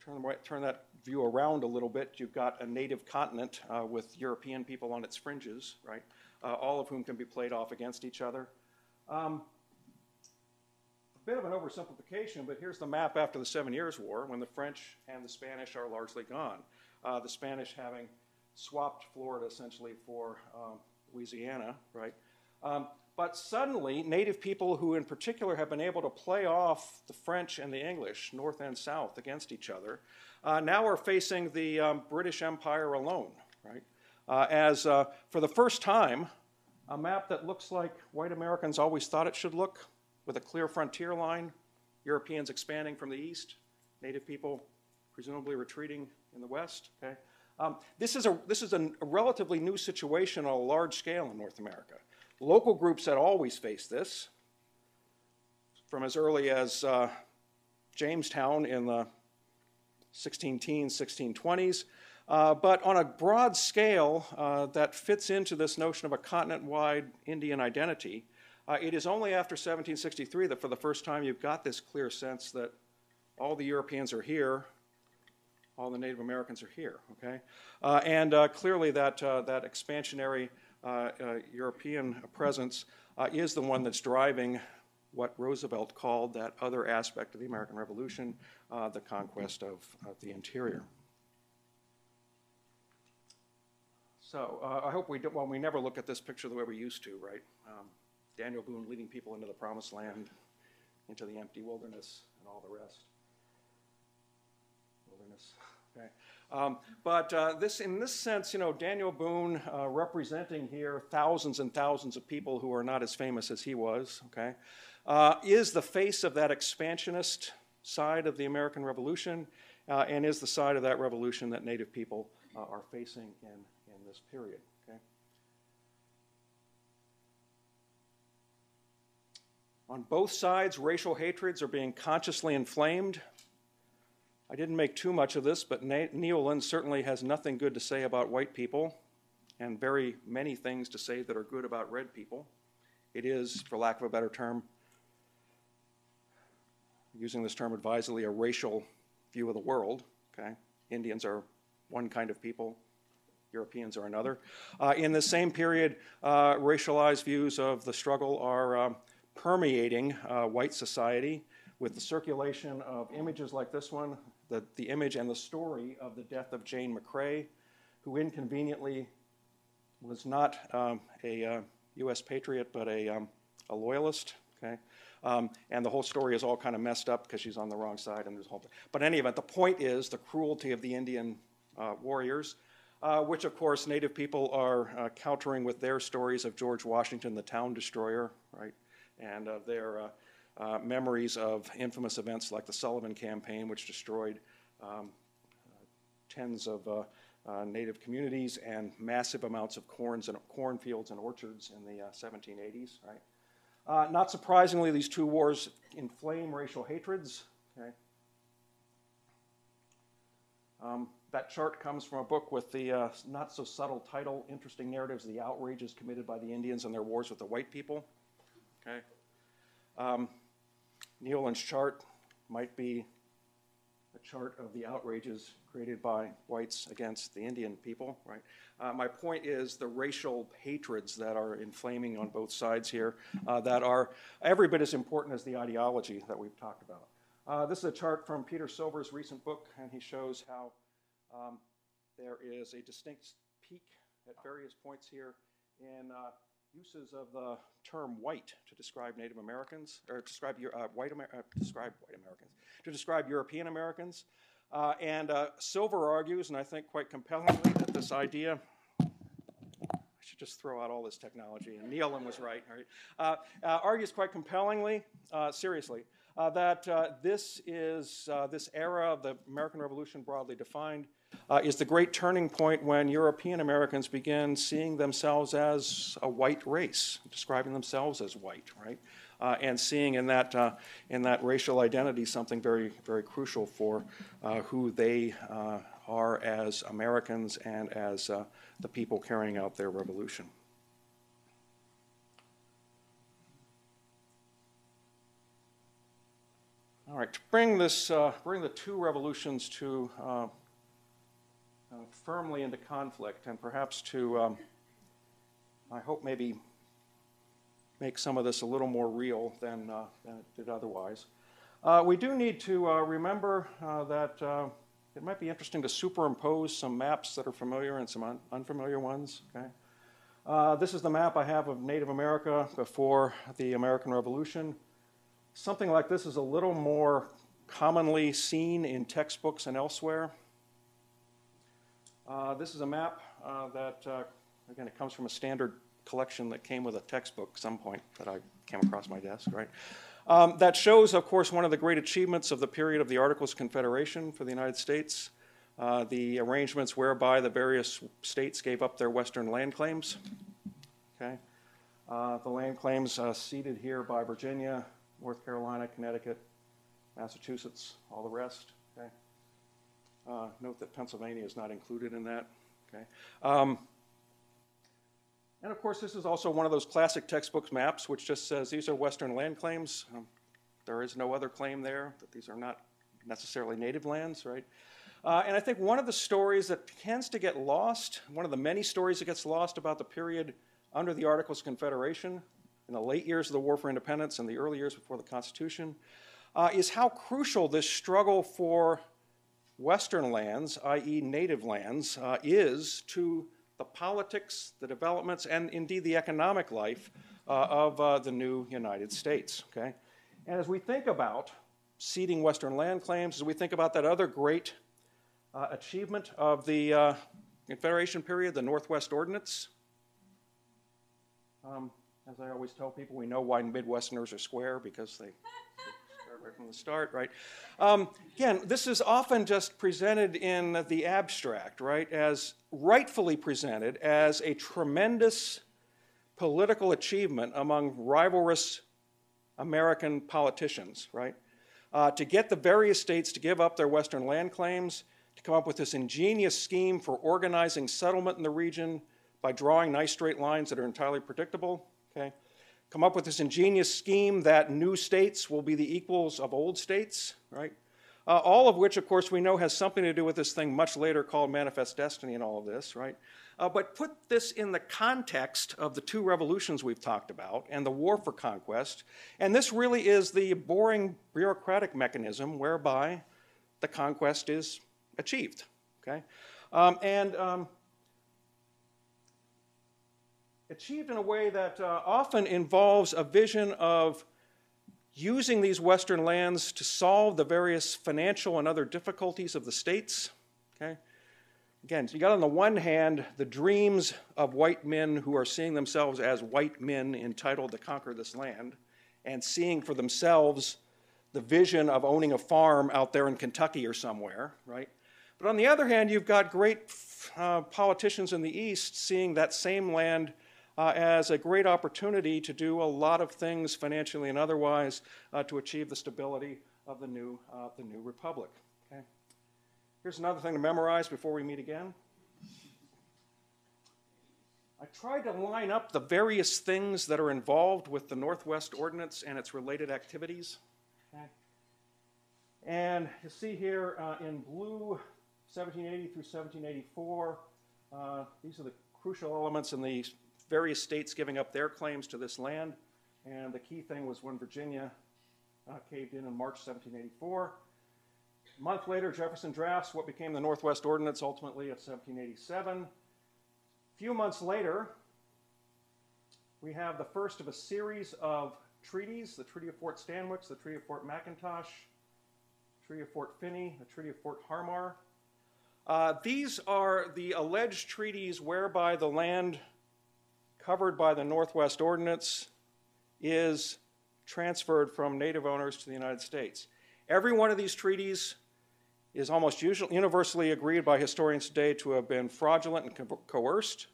Turn, turn that view around a little bit. You've got a native continent uh, with European people on its fringes, right? Uh, all of whom can be played off against each other. Um, bit of an oversimplification, but here's the map after the Seven Years' War when the French and the Spanish are largely gone. Uh, the Spanish having swapped Florida essentially for um, Louisiana, right? Um, but suddenly, native people who, in particular, have been able to play off the French and the English, North and South, against each other, uh, now are facing the um, British Empire alone, right? Uh, as uh, for the first time, a map that looks like white Americans always thought it should look, with a clear frontier line, Europeans expanding from the east, native people presumably retreating in the west. Okay? Um, this is, a, this is a, a relatively new situation on a large scale in North America. Local groups had always faced this from as early as uh, Jamestown in the 16 teens, 1620s. Uh, but on a broad scale uh, that fits into this notion of a continent wide Indian identity, uh, it is only after 1763 that for the first time you've got this clear sense that all the Europeans are here, all the Native Americans are here, okay? Uh, and uh, clearly that, uh, that expansionary uh, uh, European presence is the one that's driving what Roosevelt called that other aspect of the American Revolution, the conquest of, of the interior. So I hope we do, well, we never look at this picture the way we used to, right? Um, Daniel Boone leading people into the promised land, into the empty wilderness, and all the rest. Wilderness, okay. Um, but uh, this, in this sense, you know, Daniel Boone uh, representing here thousands and thousands of people who are not as famous as he was, okay, uh, is the face of that expansionist side of the American Revolution, uh, and is the side of that revolution that Native people uh, are facing in, in this period. Okay? On both sides, racial hatreds are being consciously inflamed. I didn't make too much of this, but Neolin certainly has nothing good to say about white people, and very many things to say that are good about red people. It is, for lack of a better term, using this term advisedly, a racial view of the world. Okay? Indians are one kind of people, Europeans are another. Uh, in the same period, uh, racialized views of the struggle are um, permeating uh, white society with the circulation of images like this one, the, the image and the story of the death of Jane McCrea, who inconveniently was not um, a U.S. Uh, patriot but a, um, a loyalist. Okay? Um, and the whole story is all kind of messed up because she's on the wrong side and there's a whole. But in any event, the point is the cruelty of the Indian uh, warriors, uh, which of course Native people are uh, countering with their stories of George Washington, the town destroyer, right, and of their uh, uh, memories of infamous events like the Sullivan Campaign, which destroyed um, tens of native communities and massive amounts of corns and cornfields and orchards in the 1780s, right? Uh, not surprisingly, these two wars inflame racial hatreds. Okay. Um, that chart comes from a book with the uh, not so subtle title, Interesting Narratives of the Outrages Committed by the Indians and Their Wars with the White People. Okay. Um, Neolin's chart might be a chart of the outrages created by whites against the Indian people, right? Uh, my point is the racial hatreds that are inflaming on both sides here uh, that are every bit as important as the ideology that we've talked about. Uh, this is a chart from Peter Silver's recent book, and he shows how um, there is a distinct peak at various points here in uh, uses of the term white to describe Native Americans, or describe uh, white, Amer- uh, describe white Americans, to describe European Americans. Uh, and uh, Silver argues, and I think quite compellingly, that this idea I should just throw out all this technology, and Neolin was right, right? Uh, uh, argues quite compellingly, seriously, that this is this era of the American Revolution, broadly defined, is the great turning point when European Americans begin seeing themselves as a white race, describing themselves as white, right? uh, and seeing in that, uh, in that racial identity something very, very crucial for uh, who they uh, are as Americans and as uh, the people carrying out their revolution. All right, to bring this, uh, bring the two revolutions to firmly into conflict, and perhaps to, um, I hope, maybe make some of this a little more real than, uh, than it did otherwise. Uh, we do need to uh, remember uh, that uh, it might be interesting to superimpose some maps that are familiar and some un unfamiliar ones. Okay? Uh, this is the map I have of Native America before the American Revolution. Something like this is a little more commonly seen in textbooks and elsewhere. This is a map that, again, it comes from a standard collection that came with a textbook at some point that I came across my desk, right? Um, that shows, of course, one of the great achievements of the period of the Articles of Confederation for the United States, uh, the arrangements whereby the various states gave up their western land claims. Okay, uh, the land claims uh, ceded here by Virginia, North Carolina, Connecticut, Massachusetts, all the rest. Okay. Uh, note that Pennsylvania is not included in that. Okay. Um, and of course, this is also one of those classic textbooks maps, which just says these are Western land claims. Um, there is no other claim there, that these are not necessarily native lands, right? Uh, and I think one of the stories that tends to get lost, one of the many stories that gets lost about the period under the Articles of Confederation, in the late years of the War for Independence and the early years before the Constitution, uh, is how crucial this struggle for Western lands, i.e., native lands, uh, is to the politics, the developments, and indeed the economic life uh, of uh, the new United States. Okay? And as we think about ceding Western land claims, as we think about that other great uh, achievement of the uh, Confederation period, the Northwest Ordinance, um, as I always tell people, we know why Midwesterners are square because they right from the start, right? Um, again, this is often just presented in the abstract, right? As rightfully presented as a tremendous political achievement among rivalrous American politicians, right? Uh, to get the various states to give up their Western land claims, to come up with this ingenious scheme for organizing settlement in the region by drawing nice straight lines that are entirely predictable, okay? Come up with this ingenious scheme that new states will be the equals of old states, right? Uh, all of which, of course, we know has something to do with this thing much later called manifest destiny and all of this, right? Uh, but put this in the context of the two revolutions we've talked about and the war for conquest, and this really is the boring bureaucratic mechanism whereby the conquest is achieved, okay? Um, and um, achieved in a way that uh, often involves a vision of using these Western lands to solve the various financial and other difficulties of the states. Okay? Again, so you got on the one hand the dreams of white men who are seeing themselves as white men entitled to conquer this land and seeing for themselves the vision of owning a farm out there in Kentucky or somewhere, right? But on the other hand, you've got great uh, politicians in the East seeing that same land uh, as a great opportunity to do a lot of things financially and otherwise uh, to achieve the stability of the new, uh, the new republic. Okay? Here's another thing to memorize before we meet again. I tried to line up the various things that are involved with the Northwest Ordinance and its related activities. Okay? And you see here uh, in blue, 1780 through 1784, uh, these are the crucial elements in the various states giving up their claims to this land. And the key thing was when Virginia uh, caved in in March 1784. A month later, Jefferson drafts what became the Northwest Ordinance, ultimately of 1787. A few months later, we have the first of a series of treaties the Treaty of Fort Stanwix, the Treaty of Fort McIntosh, the Treaty of Fort Finney, the Treaty of Fort Harmar. Uh, these are the alleged treaties whereby the land covered by the Northwest Ordinance is transferred from native owners to the United States. Every one of these treaties is almost universally agreed by historians today to have been fraudulent and co- coerced.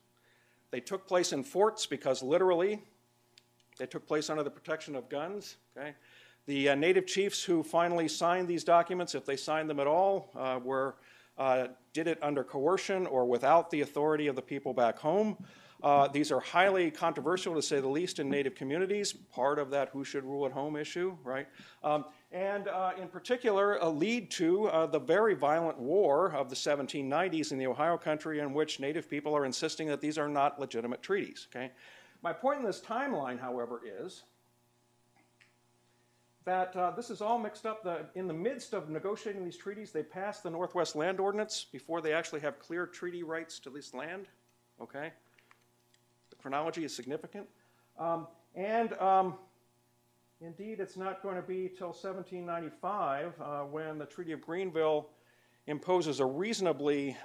They took place in forts because literally they took place under the protection of guns. Okay? The uh, native chiefs who finally signed these documents, if they signed them at all, uh, were, uh, did it under coercion or without the authority of the people back home. Uh, these are highly controversial, to say the least, in Native communities, part of that who should rule at home issue, right? Um, and uh, in particular, uh, lead to uh, the very violent war of the 1790s in the Ohio country, in which Native people are insisting that these are not legitimate treaties, okay? My point in this timeline, however, is that uh, this is all mixed up. The, in the midst of negotiating these treaties, they pass the Northwest Land Ordinance before they actually have clear treaty rights to this land. Okay? Chronology is significant. Um, and um, indeed, it's not going to be till 1795 uh, when the Treaty of Greenville imposes a reasonably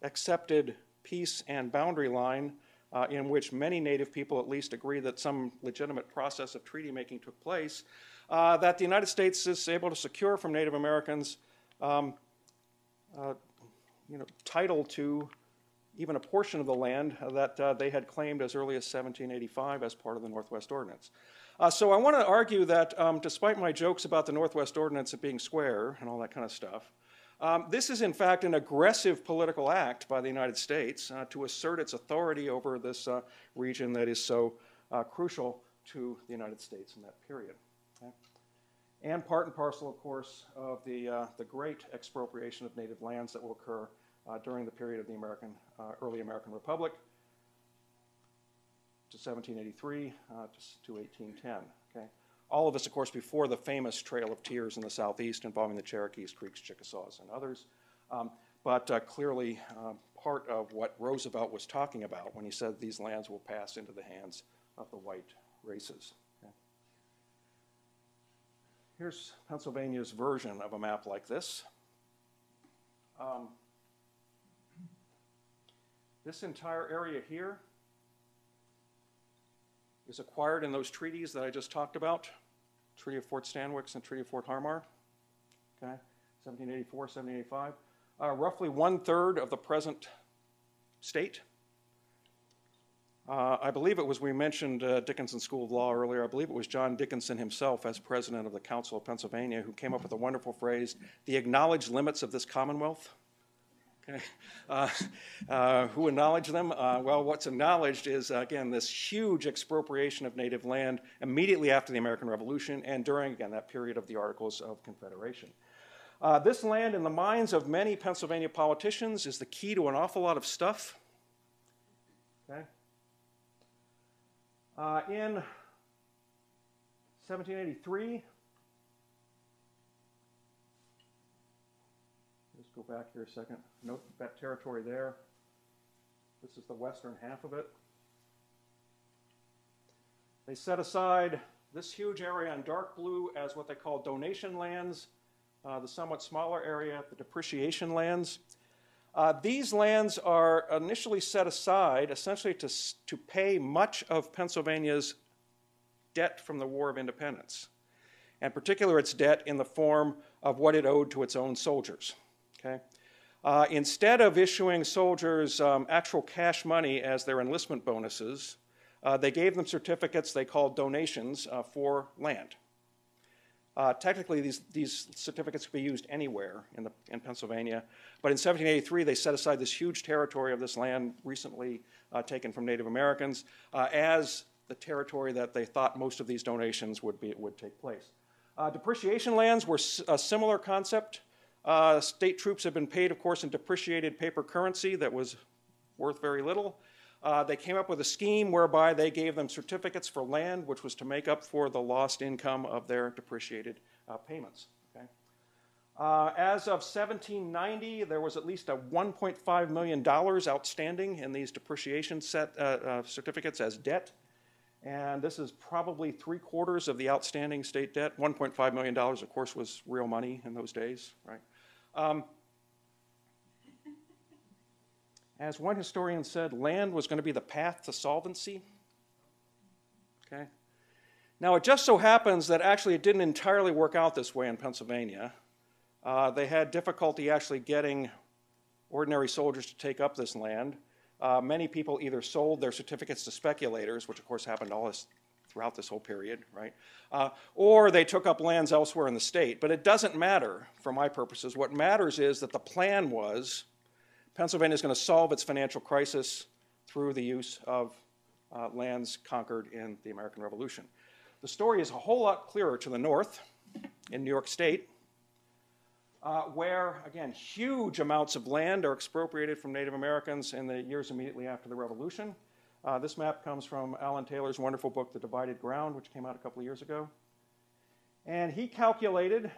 accepted peace and boundary line uh, in which many Native people at least agree that some legitimate process of treaty making took place, uh, that the United States is able to secure from Native Americans um, uh, you know, title to even a portion of the land that uh, they had claimed as early as 1785 as part of the Northwest Ordinance. Uh, so I want to argue that um, despite my jokes about the Northwest Ordinance of being square and all that kind of stuff, um, this is in fact an aggressive political act by the United States uh, to assert its authority over this uh, region that is so uh, crucial to the United States in that period. Okay? and part and parcel, of course, of the, uh, the great expropriation of native lands that will occur uh, during the period of the American, uh, early American Republic to 1783 uh, to, to 1810. Okay? All of this, of course, before the famous Trail of Tears in the southeast involving the Cherokees, Creeks, Chickasaws, and others. Um, but uh, clearly, uh, part of what Roosevelt was talking about when he said these lands will pass into the hands of the white races. Okay? Here's Pennsylvania's version of a map like this. Um, this entire area here is acquired in those treaties that I just talked about, Treaty of Fort Stanwix and Treaty of Fort Harmar, okay, 1784, 1785. Uh, roughly one-third of the present state. Uh, I believe it was, we mentioned uh, Dickinson School of Law earlier, I believe it was John Dickinson himself as president of the Council of Pennsylvania who came up with a wonderful phrase, the acknowledged limits of this Commonwealth. Uh, uh, who acknowledged them? Uh, well, what's acknowledged is, again, this huge expropriation of native land immediately after the American Revolution and during, again, that period of the Articles of Confederation. Uh, this land, in the minds of many Pennsylvania politicians, is the key to an awful lot of stuff. Okay. Uh, in 1783, go back here a second. Note that territory there. This is the western half of it. They set aside this huge area in dark blue as what they call donation lands, uh, the somewhat smaller area, the depreciation lands. Uh, these lands are initially set aside essentially to, to pay much of Pennsylvania's debt from the War of Independence, and particularly its debt in the form of what it owed to its own soldiers. Okay? Uh, instead of issuing soldiers um, actual cash money as their enlistment bonuses, uh, they gave them certificates they called donations uh, for land. Uh, technically, these, these certificates could be used anywhere in, the, in Pennsylvania, but in 1783 they set aside this huge territory of this land recently uh, taken from Native Americans uh, as the territory that they thought most of these donations would, be, would take place. depreciation lands were a similar concept. Uh, state troops have been paid, of course, in depreciated paper currency that was worth very little. Uh, they came up with a scheme whereby they gave them certificates for land, which was to make up for the lost income of their depreciated uh, payments. Okay? Uh, as of 1790, there was at least a $1.5 million outstanding in these depreciation set, uh, uh, certificates as debt. And this is probably three quarters of the outstanding state debt. $1.5 million, of course, was real money in those days, right? Um, as one historian said, land was going to be the path to solvency. Okay? Now, it just so happens that actually it didn't entirely work out this way in Pennsylvania. Uh, they had difficulty actually getting ordinary soldiers to take up this land. Uh, many people either sold their certificates to speculators, which of course happened all this throughout this whole period, right? Uh, or they took up lands elsewhere in the state. But it doesn't matter for my purposes. What matters is that the plan was Pennsylvania is going to solve its financial crisis through the use of uh, lands conquered in the American Revolution. The story is a whole lot clearer to the north in New York State, uh, where, again, huge amounts of land are expropriated from Native Americans in the years immediately after the Revolution. Uh, this map comes from Alan Taylor's wonderful book, The Divided Ground, which came out a couple of years ago. And he calculated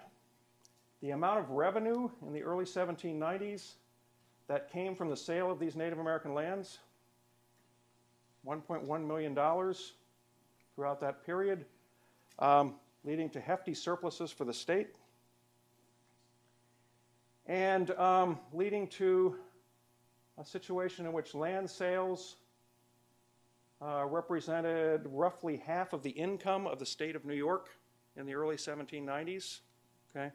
the amount of revenue in the early 1790s that came from the sale of these Native American lands $1.1 million throughout that period, um, leading to hefty surpluses for the state and um, leading to a situation in which land sales uh, represented roughly half of the income of the state of New York in the early 1790s. Okay?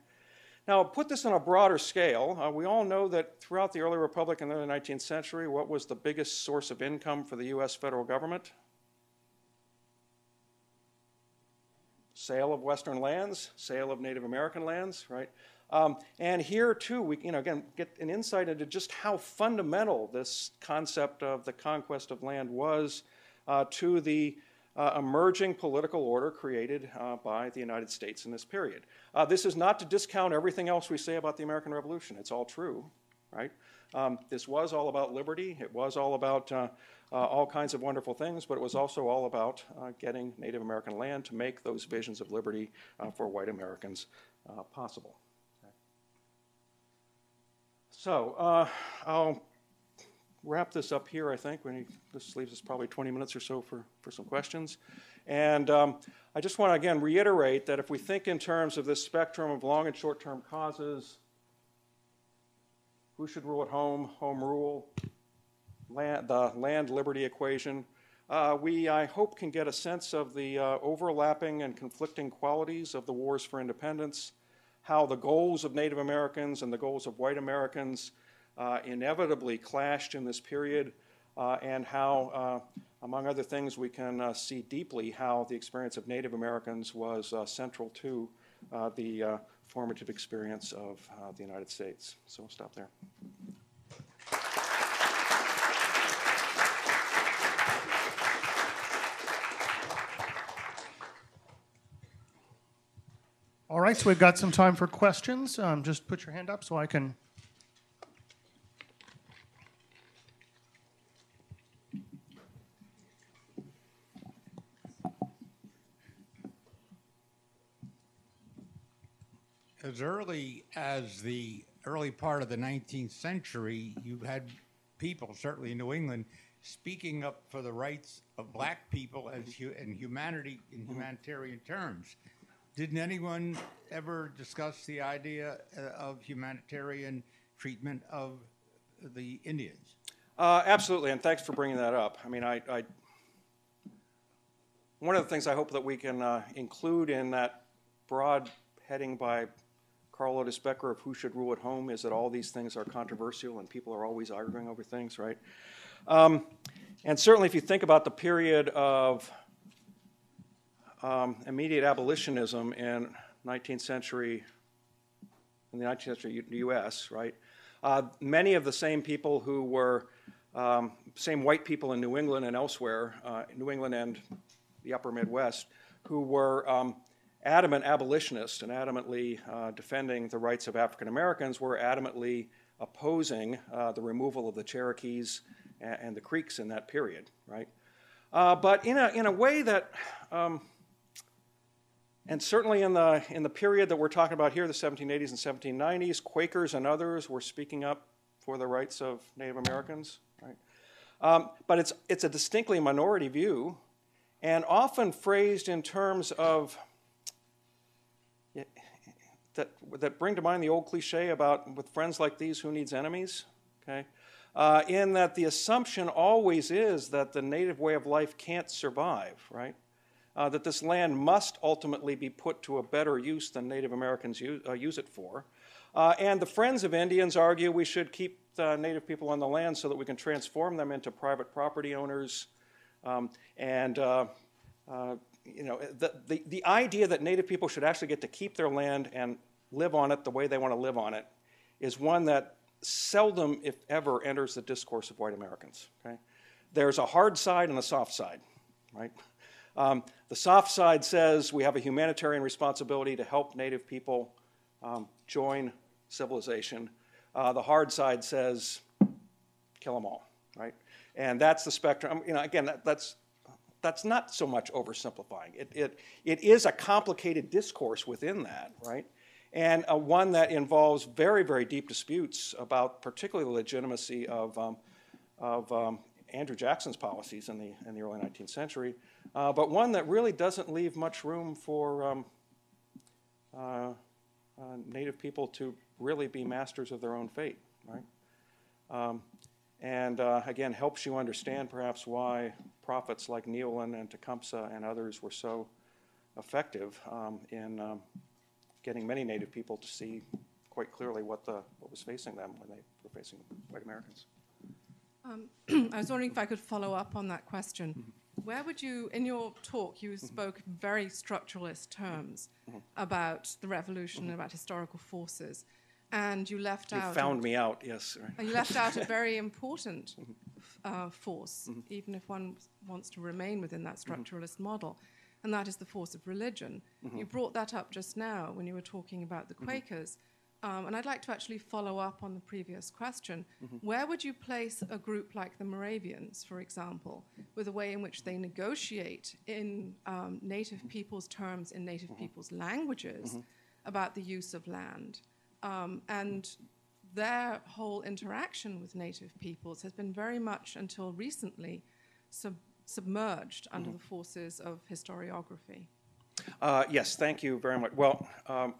Now, put this on a broader scale. Uh, we all know that throughout the early republic and the early 19th century, what was the biggest source of income for the U.S. federal government? Sale of Western lands, sale of Native American lands, right? Um, and here too, we you know again get an insight into just how fundamental this concept of the conquest of land was uh, to the uh, emerging political order created uh, by the United States in this period. Uh, this is not to discount everything else we say about the American Revolution. It's all true, right? Um, this was all about liberty. It was all about uh, uh, all kinds of wonderful things, but it was also all about getting Native American land to make those visions of liberty for white Americans possible. So I'll wrap this up here, I think. When this leaves us probably 20 minutes or so for, for some questions. And um, I just want to again reiterate that if we think in terms of this spectrum of long and short term causes, who should rule at home, home rule, land, the land liberty equation, uh, we, I hope, can get a sense of the uh, overlapping and conflicting qualities of the wars for independence, how the goals of Native Americans and the goals of white Americans uh, inevitably clashed in this period, uh, and how, uh, among other things, we can see deeply how the experience of Native Americans was central to the formative experience of the United States. So we'll stop there. All right, so we've got some time for questions. Um, just put your hand up so I can as early as the early part of the 19th century, you had people, certainly in New England, speaking up for the rights of black people as hu- and humanity in humanitarian terms. Didn't anyone ever discuss the idea uh, of humanitarian treatment of the Indians? Uh, absolutely, and thanks for bringing that up. I mean, I, I one of the things I hope that we can uh, include in that broad heading by Carl Lotus Becker of Who Should Rule at Home is that all these things are controversial and people are always arguing over things, right? Um, and certainly, if you think about the period of um, immediate abolitionism in 19th century, in the 19th century U.S., right? Uh, many of the same people who were um, same white people in New England and elsewhere, uh, New England and the Upper Midwest, who were um, adamant abolitionists and adamantly uh, defending the rights of African Americans were adamantly opposing uh, the removal of the Cherokees and, and, the Creeks in that period, right? Uh, but in a, in a way that, um, and certainly in the, in the period that we're talking about here, the 1780s and 1790s, Quakers and others were speaking up for the rights of Native Americans, right? Um, but it's, it's a distinctly minority view and often phrased in terms of that, that bring to mind the old cliche about with friends like these, who needs enemies? Okay? Uh, in that the assumption always is that the native way of life can't survive, right? Uh, that this land must ultimately be put to a better use than Native Americans use, uh, use it for. Uh, and the friends of Indians argue we should keep the native people on the land so that we can transform them into private property owners. Um, and uh, uh, you know, the, the, the idea that native people should actually get to keep their land and live on it the way they want to live on it is one that seldom, if ever, enters the discourse of white Americans. Okay? There's a hard side and a soft side, right? Um, the soft side says we have a humanitarian responsibility to help Native people um, join civilization. Uh, the hard side says kill them all, right? And that's the spectrum. You know, again, that, that's that's not so much oversimplifying. It, it, it is a complicated discourse within that, right? And a one that involves very, very deep disputes about particularly the legitimacy of, um, of um, Andrew Jackson's policies in the, in the early 19th century, uh, but one that really doesn't leave much room for um, uh, uh, Native people to really be masters of their own fate, right? Um, and uh, again, helps you understand perhaps why prophets like Neolin and Tecumseh and others were so effective um, in um, getting many Native people to see quite clearly what, the, what was facing them when they were facing white Americans. Um, I was wondering if I could follow up on that question. Mm-hmm. Where would you, in your talk, you mm-hmm. spoke very structuralist terms mm-hmm. about the revolution, mm-hmm. about historical forces and you left you out. You found me out, yes. You left out a very important uh, force, even if one wants to remain within that structuralist model, and that is the force of religion. You brought that up just now when you were talking about the Quakers. Um, and I'd like to actually follow up on the previous question. Where would you place a group like the Moravians, for example, with the way in which they negotiate in um, native people's terms, in native people's languages, about the use of land? Um, and their whole interaction with native peoples has been very much, until recently, sub- submerged under the forces of historiography. Uh, Yes, thank you very much. Well, um,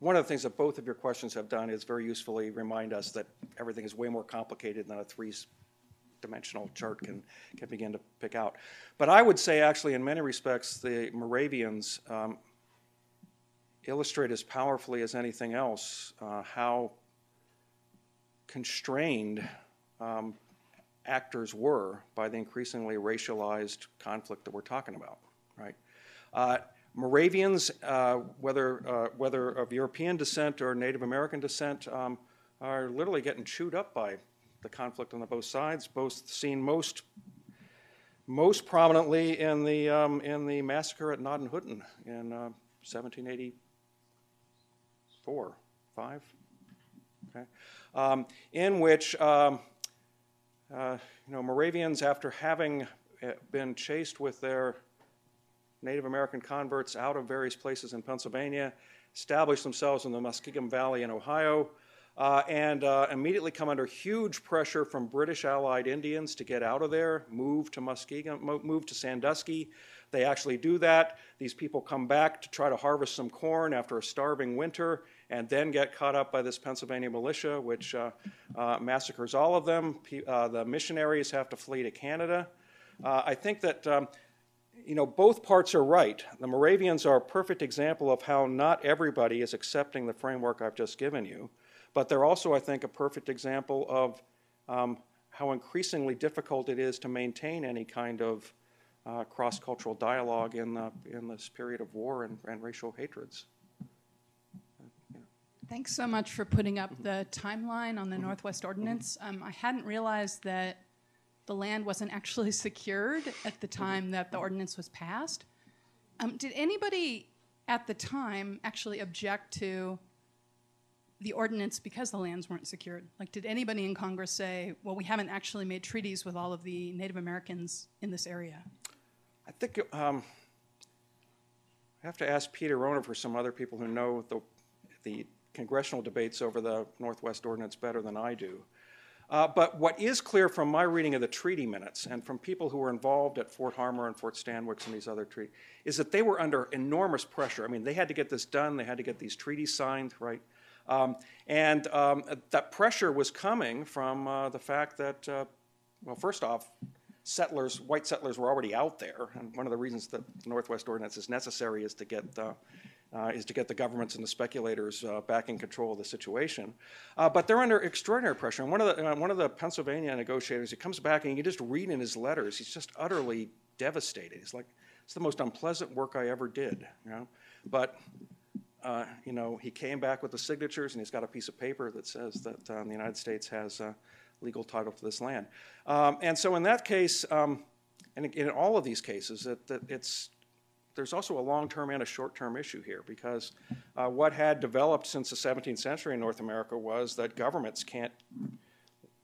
one of the things that both of your questions have done is very usefully remind us that everything is way more complicated than a three-dimensional chart can, can begin to pick out. But I would say, actually, in many respects, the Moravians um, illustrate as powerfully as anything else uh, how constrained um, actors were by the increasingly racialized conflict that we're talking about, right? Uh, Moravians, uh, whether, uh, whether of European descent or Native American descent, um, are literally getting chewed up by the conflict on the both sides, both seen most, most prominently in the, um, in the massacre at Gnadenhutten in uh, 1784, 5, okay? Um, in which um, uh, you know, Moravians, after having uh, been chased with their Native American converts out of various places in Pennsylvania, established themselves in the Muskingum Valley in Ohio, uh, and uh, immediately come under huge pressure from British allied Indians to get out of there, move to mo- move to Sandusky. They actually do that. These people come back to try to harvest some corn after a starving winter, and then get caught up by this Pennsylvania militia, which uh, uh, massacres all of them. Pe- uh, the missionaries have to flee to Canada. Uh, I think that um, you know both parts are right. The Moravians are a perfect example of how not everybody is accepting the framework I've just given you, but they're also, I think, a perfect example of um, how increasingly difficult it is to maintain any kind of uh, cross-cultural dialogue in, the, in this period of war and, and racial hatreds. Thanks so much for putting up the timeline on the Northwest Ordinance. Um, I hadn't realized that the land wasn't actually secured at the time that the ordinance was passed. Um, did anybody at the time actually object to the ordinance because the lands weren't secured? Like, did anybody in Congress say, well, we haven't actually made treaties with all of the Native Americans in this area? I think um, I have to ask Peter Onuf or some other people who know the, the congressional debates over the Northwest Ordinance better than I do. Uh, but what is clear from my reading of the treaty minutes and from people who were involved at Fort Harmar and Fort Stanwix and these other treaties is that they were under enormous pressure. I mean, they had to get this done, they had to get these treaties signed, right? Um, and um, that pressure was coming from uh, the fact that, uh, well, first off, settlers, white settlers were already out there, and one of the reasons that the Northwest Ordinance is necessary is to get uh, is to get the governments and the speculators uh, back in control of the situation. Uh, but they're under extraordinary pressure. And one of the uh, one of the Pennsylvania negotiators, he comes back and you just read in his letters, he's just utterly devastated. He's like, "It's the most unpleasant work I ever did," you know. But uh, you know, he came back with the signatures, and he's got a piece of paper that says that um, the United States has legal title to this land. Um, and so, in that case, um, and in all of these cases, that it's there's also a long-term and a short-term issue here because uh, what had developed since the 17th century in North America was that governments can't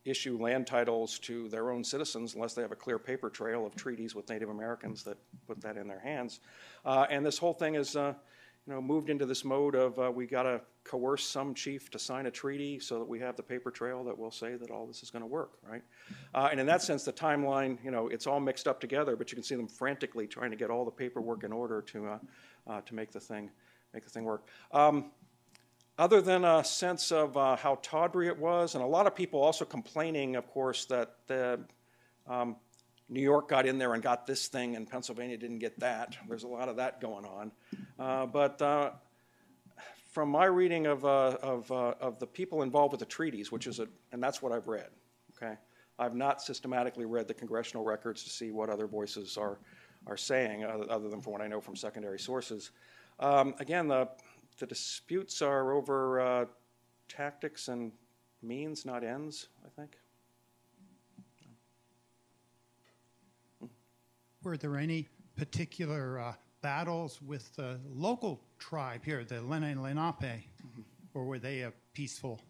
issue land titles to their own citizens unless they have a clear paper trail of treaties with Native Americans that put that in their hands. Uh, and this whole thing is, uh, you know, moved into this mode of uh, we got to coerce some chief to sign a treaty so that we have the paper trail that will say that all this is going to work, right? Uh, and in that sense, the timeline, you know, it's all mixed up together, but you can see them frantically trying to get all the paperwork in order to uh, uh, to make the thing make the thing work. Um, other than a sense of uh, how tawdry it was, and a lot of people also complaining, of course, that the um, New York got in there and got this thing, and Pennsylvania didn't get that. There's a lot of that going on. Uh, but uh, from my reading of, uh, of, uh, of the people involved with the treaties, which is a, and that's what I've read, okay? I've not systematically read the congressional records to see what other voices are, are saying, other, than from what I know from secondary sources. Um, again, the, the disputes are over uh, tactics and means, not ends, I think. Were there any particular uh, battles with the local tribe here, the Lenni Lenape, or were they a peaceful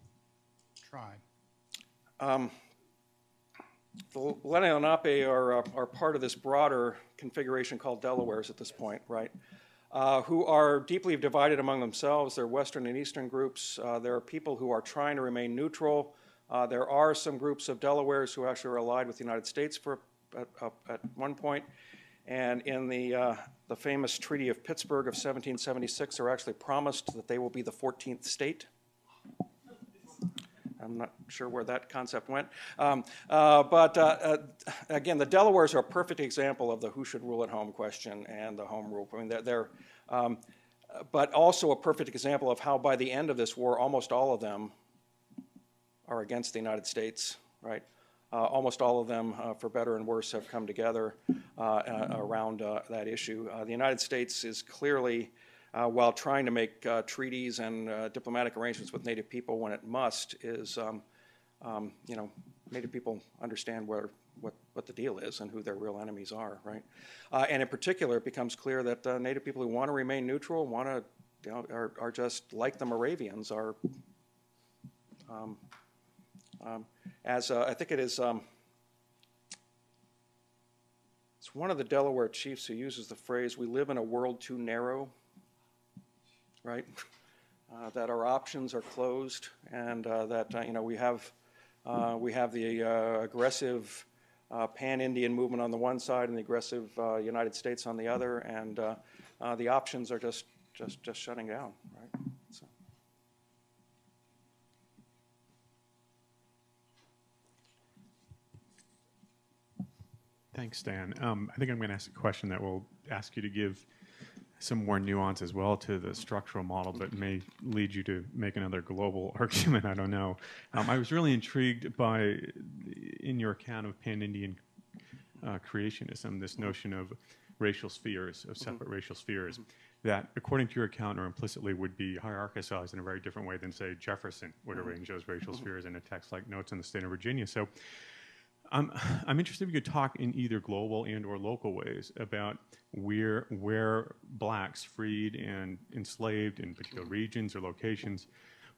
tribe? The Lenni Lenape are, uh, are part of this broader configuration called Delawares at this point, right? Uh, who are deeply divided among themselves. They're Western and Eastern groups. Uh, there are people who are trying to remain neutral. Uh, there are some groups of Delawares who actually are allied with the United States for, at, at one point. And in the, uh, the famous Treaty of Pittsburgh of 1776, they're actually promised that they will be the 14th state. I'm not sure where that concept went. Um, uh, but uh, uh, again, the Delawares are a perfect example of the who should rule at home question and the home rule. I mean, they're, they're um, but also a perfect example of how by the end of this war, almost all of them are against the United States, right? Uh, almost all of them, uh, for better and worse, have come together uh, uh, around uh, that issue. Uh, the United States is clearly, while trying to make treaties and diplomatic arrangements with Native people when it must, is, um, um, you know, Native people understand where, what, what the deal is and who their real enemies are, right? And in particular, it becomes clear that Native people who want to remain neutral, want to, you know, are, are just like the Moravians, are um, um, as uh, I think it is, um, it's one of the Delaware chiefs who uses the phrase, "We live in a world too narrow," right? Uh, that our options are closed, and uh, that uh, you know we have uh, we have the uh, aggressive pan-Indian movement on the one side and the aggressive United States on the other, and the options are just just just shutting down, right? So. Thanks, Dan. Um, I think I'm going to ask a question that will ask you to give some more nuance as well to the structural model, but may lead you to make another global argument. I don't know. Um, I was really intrigued by, in your account of pan-Indian uh, creationism, this notion of racial spheres, of separate racial spheres, that according to your account or implicitly would be hierarchicized in a very different way than, say, Jefferson would arrange those racial spheres in a text like Notes on the State of Virginia. So I'm, I'm interested if you could talk in either global and or local ways about where, where blacks freed and enslaved in particular regions or locations,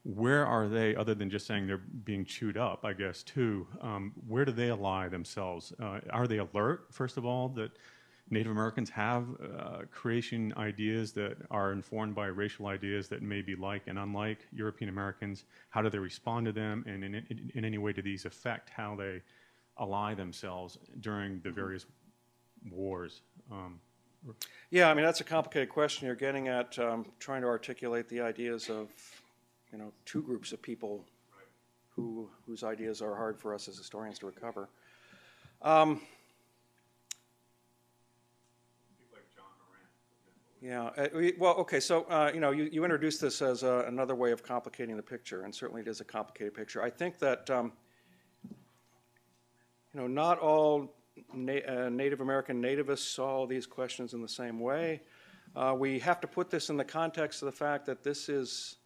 where are they, other than just saying they're being chewed up, I guess, too, um, where do they ally themselves? Uh, are they alert, first of all, that Native Americans have uh, creation ideas that are informed by racial ideas that may be like and unlike European Americans? How do they respond to them? And in, in, in any way, do these affect how they ally themselves during the various wars? Um, Yeah, I mean that's a complicated question. You're getting at um, trying to articulate the ideas of, you know, two groups of people, who whose ideas are hard for us as historians to recover. Um, yeah. uh, well, okay. So uh, you know, you, you introduced this as uh, another way of complicating the picture, and certainly it is a complicated picture. I think that. Um, you know, not all na- uh, Native American nativists saw these questions in the same way. Uh, we have to put this in the context of the fact that this is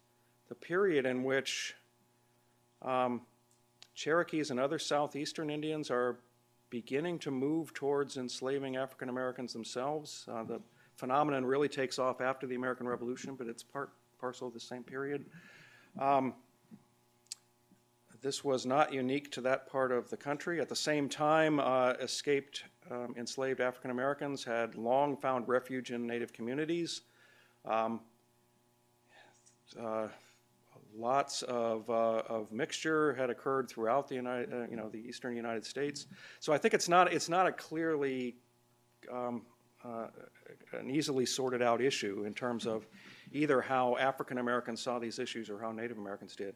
the period in which um, Cherokees and other southeastern Indians are beginning to move towards enslaving African Americans themselves. Uh, the phenomenon really takes off after the American Revolution, but it's part parcel of the same period. Um, this was not unique to that part of the country. At the same time, uh, escaped um, enslaved African Americans had long found refuge in native communities. Um, uh, lots of, uh, of mixture had occurred throughout the United, uh, you know, the eastern United States. So I think it's not, it's not a clearly um, uh, an easily sorted out issue in terms of either how African Americans saw these issues or how Native Americans did.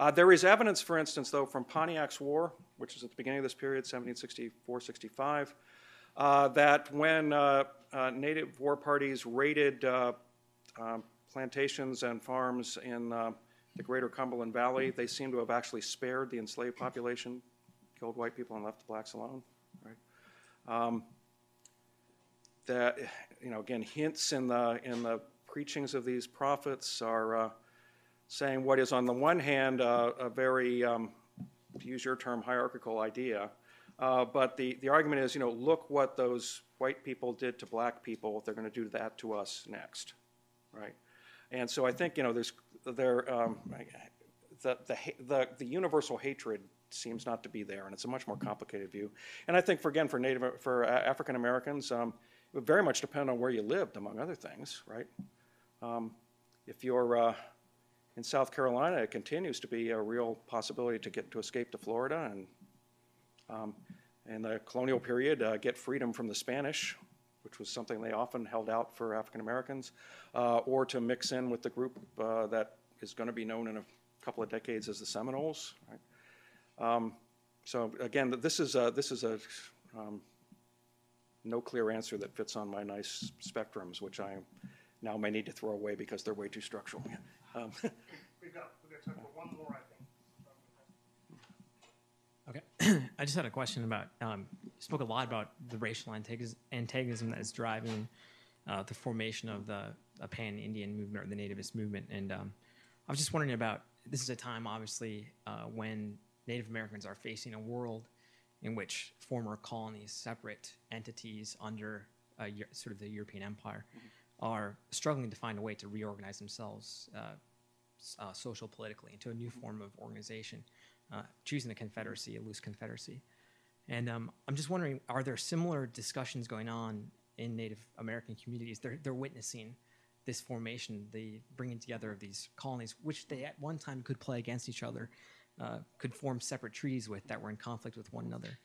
Uh, there is evidence, for instance, though, from Pontiac's War, which is at the beginning of this period, 1764 65, uh, that when uh, uh, Native war parties raided uh, um, plantations and farms in the greater Cumberland Valley, they seem to have actually spared the enslaved population, killed white people, and left the blacks alone. Right? Um, that, you know, again, hints in the, in the preachings of these prophets are uh, saying what is, on the one hand, uh, a very, um, to use your term, hierarchical idea, Uh, but the, the argument is, you know, look what those white people did to black people. They're going to do that to us next, right? And so I think, you know, there's there um, the, the the the universal hatred seems not to be there, and it's a much more complicated view. And I think for again for Native for African Americans, um, it would very much depend on where you lived, among other things, right? Um, if you're uh, in South Carolina, it continues to be a real possibility to get to escape to Florida and um, in the colonial period uh, get freedom from the Spanish, which was something they often held out for African Americans, uh, or to mix in with the group uh, that is going to be known in a couple of decades as the Seminoles. Right? Um, so again, this is a, this is a um, no clear answer that fits on my nice spectrums, which I now may need to throw away because they're way too structural. Um, We've got, we've got time for one more, I think. Okay. I just had a question about, um, you spoke a lot about the racial antagonism, antagonism that is driving uh, the formation of the pan-Indian movement or the nativist movement. And um, I was just wondering about, this is a time, obviously, uh, when Native Americans are facing a world in which former colonies, separate entities under uh, sort of the European Empire, mm-hmm are struggling to find a way to reorganize themselves uh, uh, social politically into a new form of organization, uh, choosing a confederacy, a loose confederacy. And um, I'm just wondering, are there similar discussions going on in Native American communities? They're, they're witnessing this formation, the bringing together of these colonies, which they at one time could play against each other, uh, could form separate treaties with that were in conflict with one another.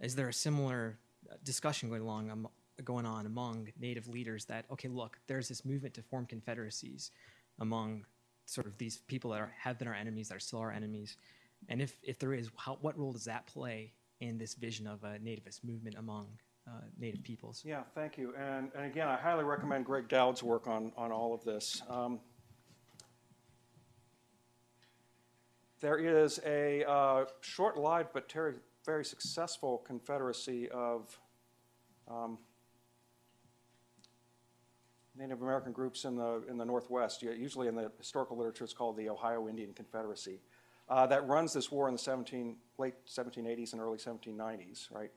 Is there a similar uh, discussion going along um, going on among Native leaders that okay, look, there's this movement to form confederacies among sort of these people that are, have been our enemies, that are still our enemies, and if if there is, how, what role does that play in this vision of a nativist movement among uh, Native peoples? Yeah, thank you. And, and again, I highly recommend Greg Dowd's work on, on all of this. Um, there is a uh, short-lived but very, very successful confederacy of um, Native American groups in the, in the Northwest, usually in the historical literature, it's called the Ohio Indian Confederacy, uh, that runs this war in the 17, late 1780s and early 1790s, right?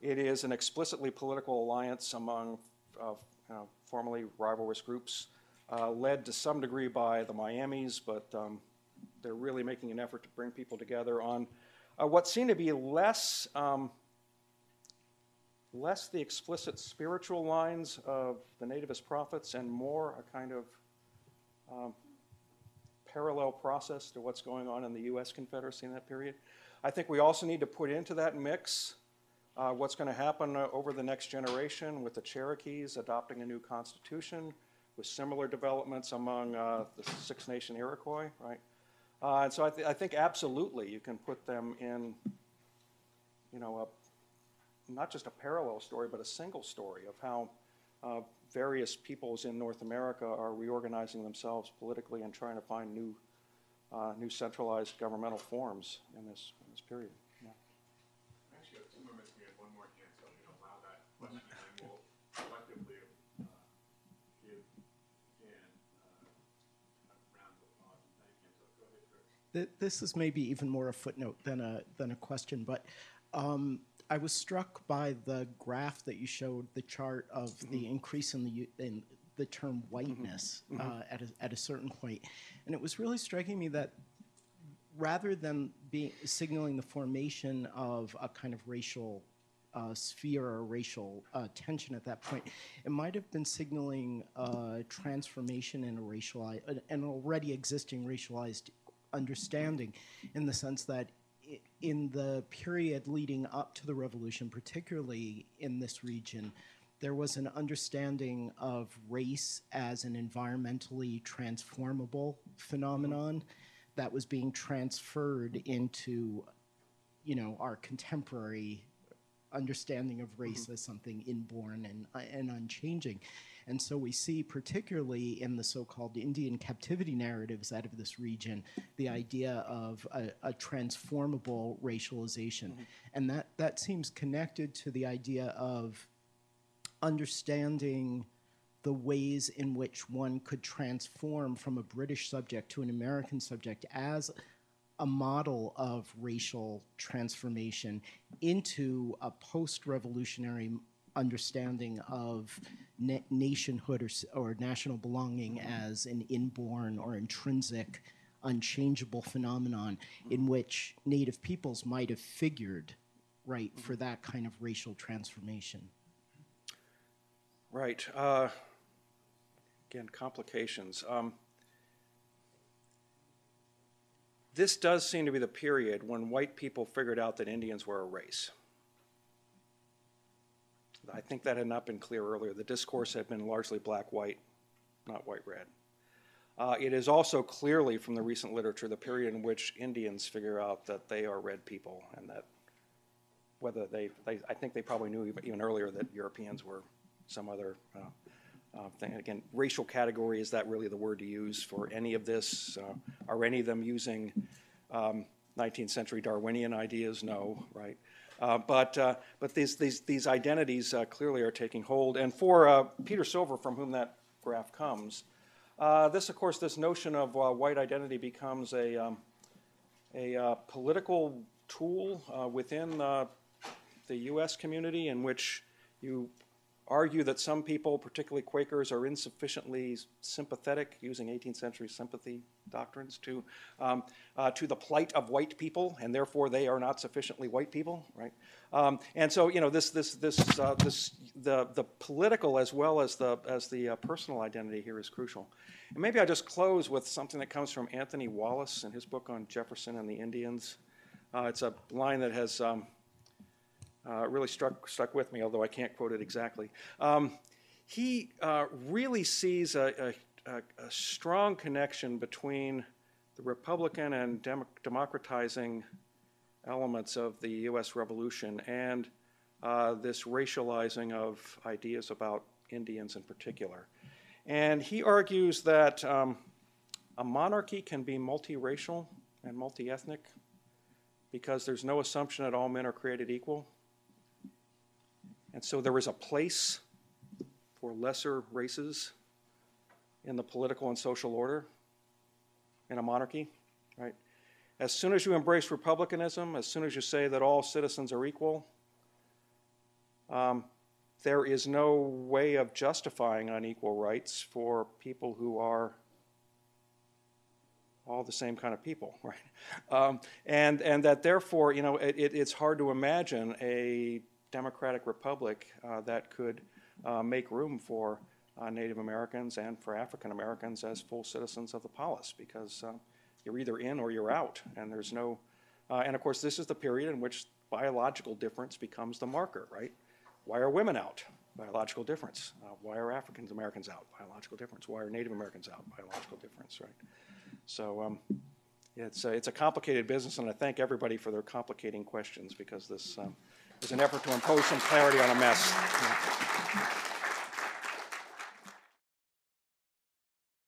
It is an explicitly political alliance among uh, formerly rivalrous groups, uh, led to some degree by the Miamis, but um, they're really making an effort to bring people together on uh, what seem to be less um, less the explicit spiritual lines of the nativist prophets and more a kind of um, parallel process to what's going on in the U.S. Confederacy in that period. I think we also need to put into that mix uh, what's going to happen uh, over the next generation with the Cherokees adopting a new constitution, with similar developments among uh, the Six Nation Iroquois, right? Uh, and so I, th- I, think absolutely you can put them in, you know, a not just a parallel story, but a single story of how uh, various peoples in North America are reorganizing themselves politically and trying to find new, uh, new centralized governmental forms in this, in this period. Yeah. Actually, two more minutes. We have one more hand, so you allow that question, and we'll collectively uh, give Dan uh, a round of applause and thank him. So go ahead, Chris. This is maybe even more a footnote than a than a question, but. Um, I was struck by the graph that you showed, the chart of mm-hmm. the increase in the in the term whiteness mm-hmm. Uh, at a, at a certain point, and it was really striking me that rather than being signaling the formation of a kind of racial uh, sphere or racial uh, tension at that point, it might have been signaling a transformation in a racialized, an already existing racialized understanding, in the sense that in the period leading up to the revolution, particularly in this region, there was an understanding of race as an environmentally transformable phenomenon that was being transferred into, you know, our contemporary understanding of race mm-hmm. as something inborn and, and unchanging. And so we see, particularly in the so called Indian captivity narratives out of this region, the idea of a, a transformable racialization. Mm-hmm. And that, that seems connected to the idea of understanding the ways in which one could transform from a British subject to an American subject as a model of racial transformation into a post-revolutionary understanding of na- nationhood or, or national belonging as an inborn or intrinsic unchangeable phenomenon in which native peoples might have figured right for that kind of racial transformation Right. Uh, again, complications. Um, this does seem to be the period when white people figured out that Indians were a race. I think that had not been clear earlier. The discourse had been largely black white, not white red. Uh, it is also clearly from the recent literature the period in which Indians figure out that they are red people and that whether they, they I think they probably knew even- earlier that Europeans were some other uh, uh, thing. Again, racial category, is that really the word to use for any of this? Uh, Are any of them using um, 19th century Darwinian ideas? No, right? Uh, But, uh, but these, these, these identities uh, clearly are taking hold. And for uh, Peter Silver, from whom that graph comes, uh, this, of course, this notion of white identity becomes a, um, a political tool within the U.S. community in which you argue that some people, particularly Quakers, are insufficiently sympathetic, using 18th century sympathy doctrines, to, um, uh, to the plight of white people, and therefore they are not sufficiently white people, right? Um, and so, you know, this, this, this, uh, this, the, the political as well as the, as the uh, personal identity here is crucial. And maybe I'll just close with something that comes from Anthony Wallace in his book on Jefferson and the Indians. Uh, it's a line that has um, uh, really struck, stuck with me, although I can't quote it exactly. Um, he uh, really sees a, a, a, strong connection between the Republican and dem- democratizing elements of the U.S. Revolution and uh, this racializing of ideas about Indians in particular. And he argues that um, a monarchy can be multiracial and multi ethnic because there's no assumption that all men are created equal. And so there is a place for lesser races in the political and social order in a monarchy, right? As soon as you embrace republicanism, as soon as you say that all citizens are equal, um, there is no way of justifying unequal rights for people who are all the same kind of people, right? Um, and, and that therefore, you know, it, it, it's hard to imagine a democratic republic uh, that could uh, make room for uh, Native Americans and for African Americans as full citizens of the polis because you're either in or you're out, and there's no. And of course, this is the period in which biological difference becomes the marker, right? Why are women out? Biological difference. Uh, why are African Americans out? Biological difference. Why are Native Americans out? Biological difference, right? So um, it's, a, it's a complicated business, and I thank everybody for their complicating questions because this um, is an effort to impose some clarity on a mess.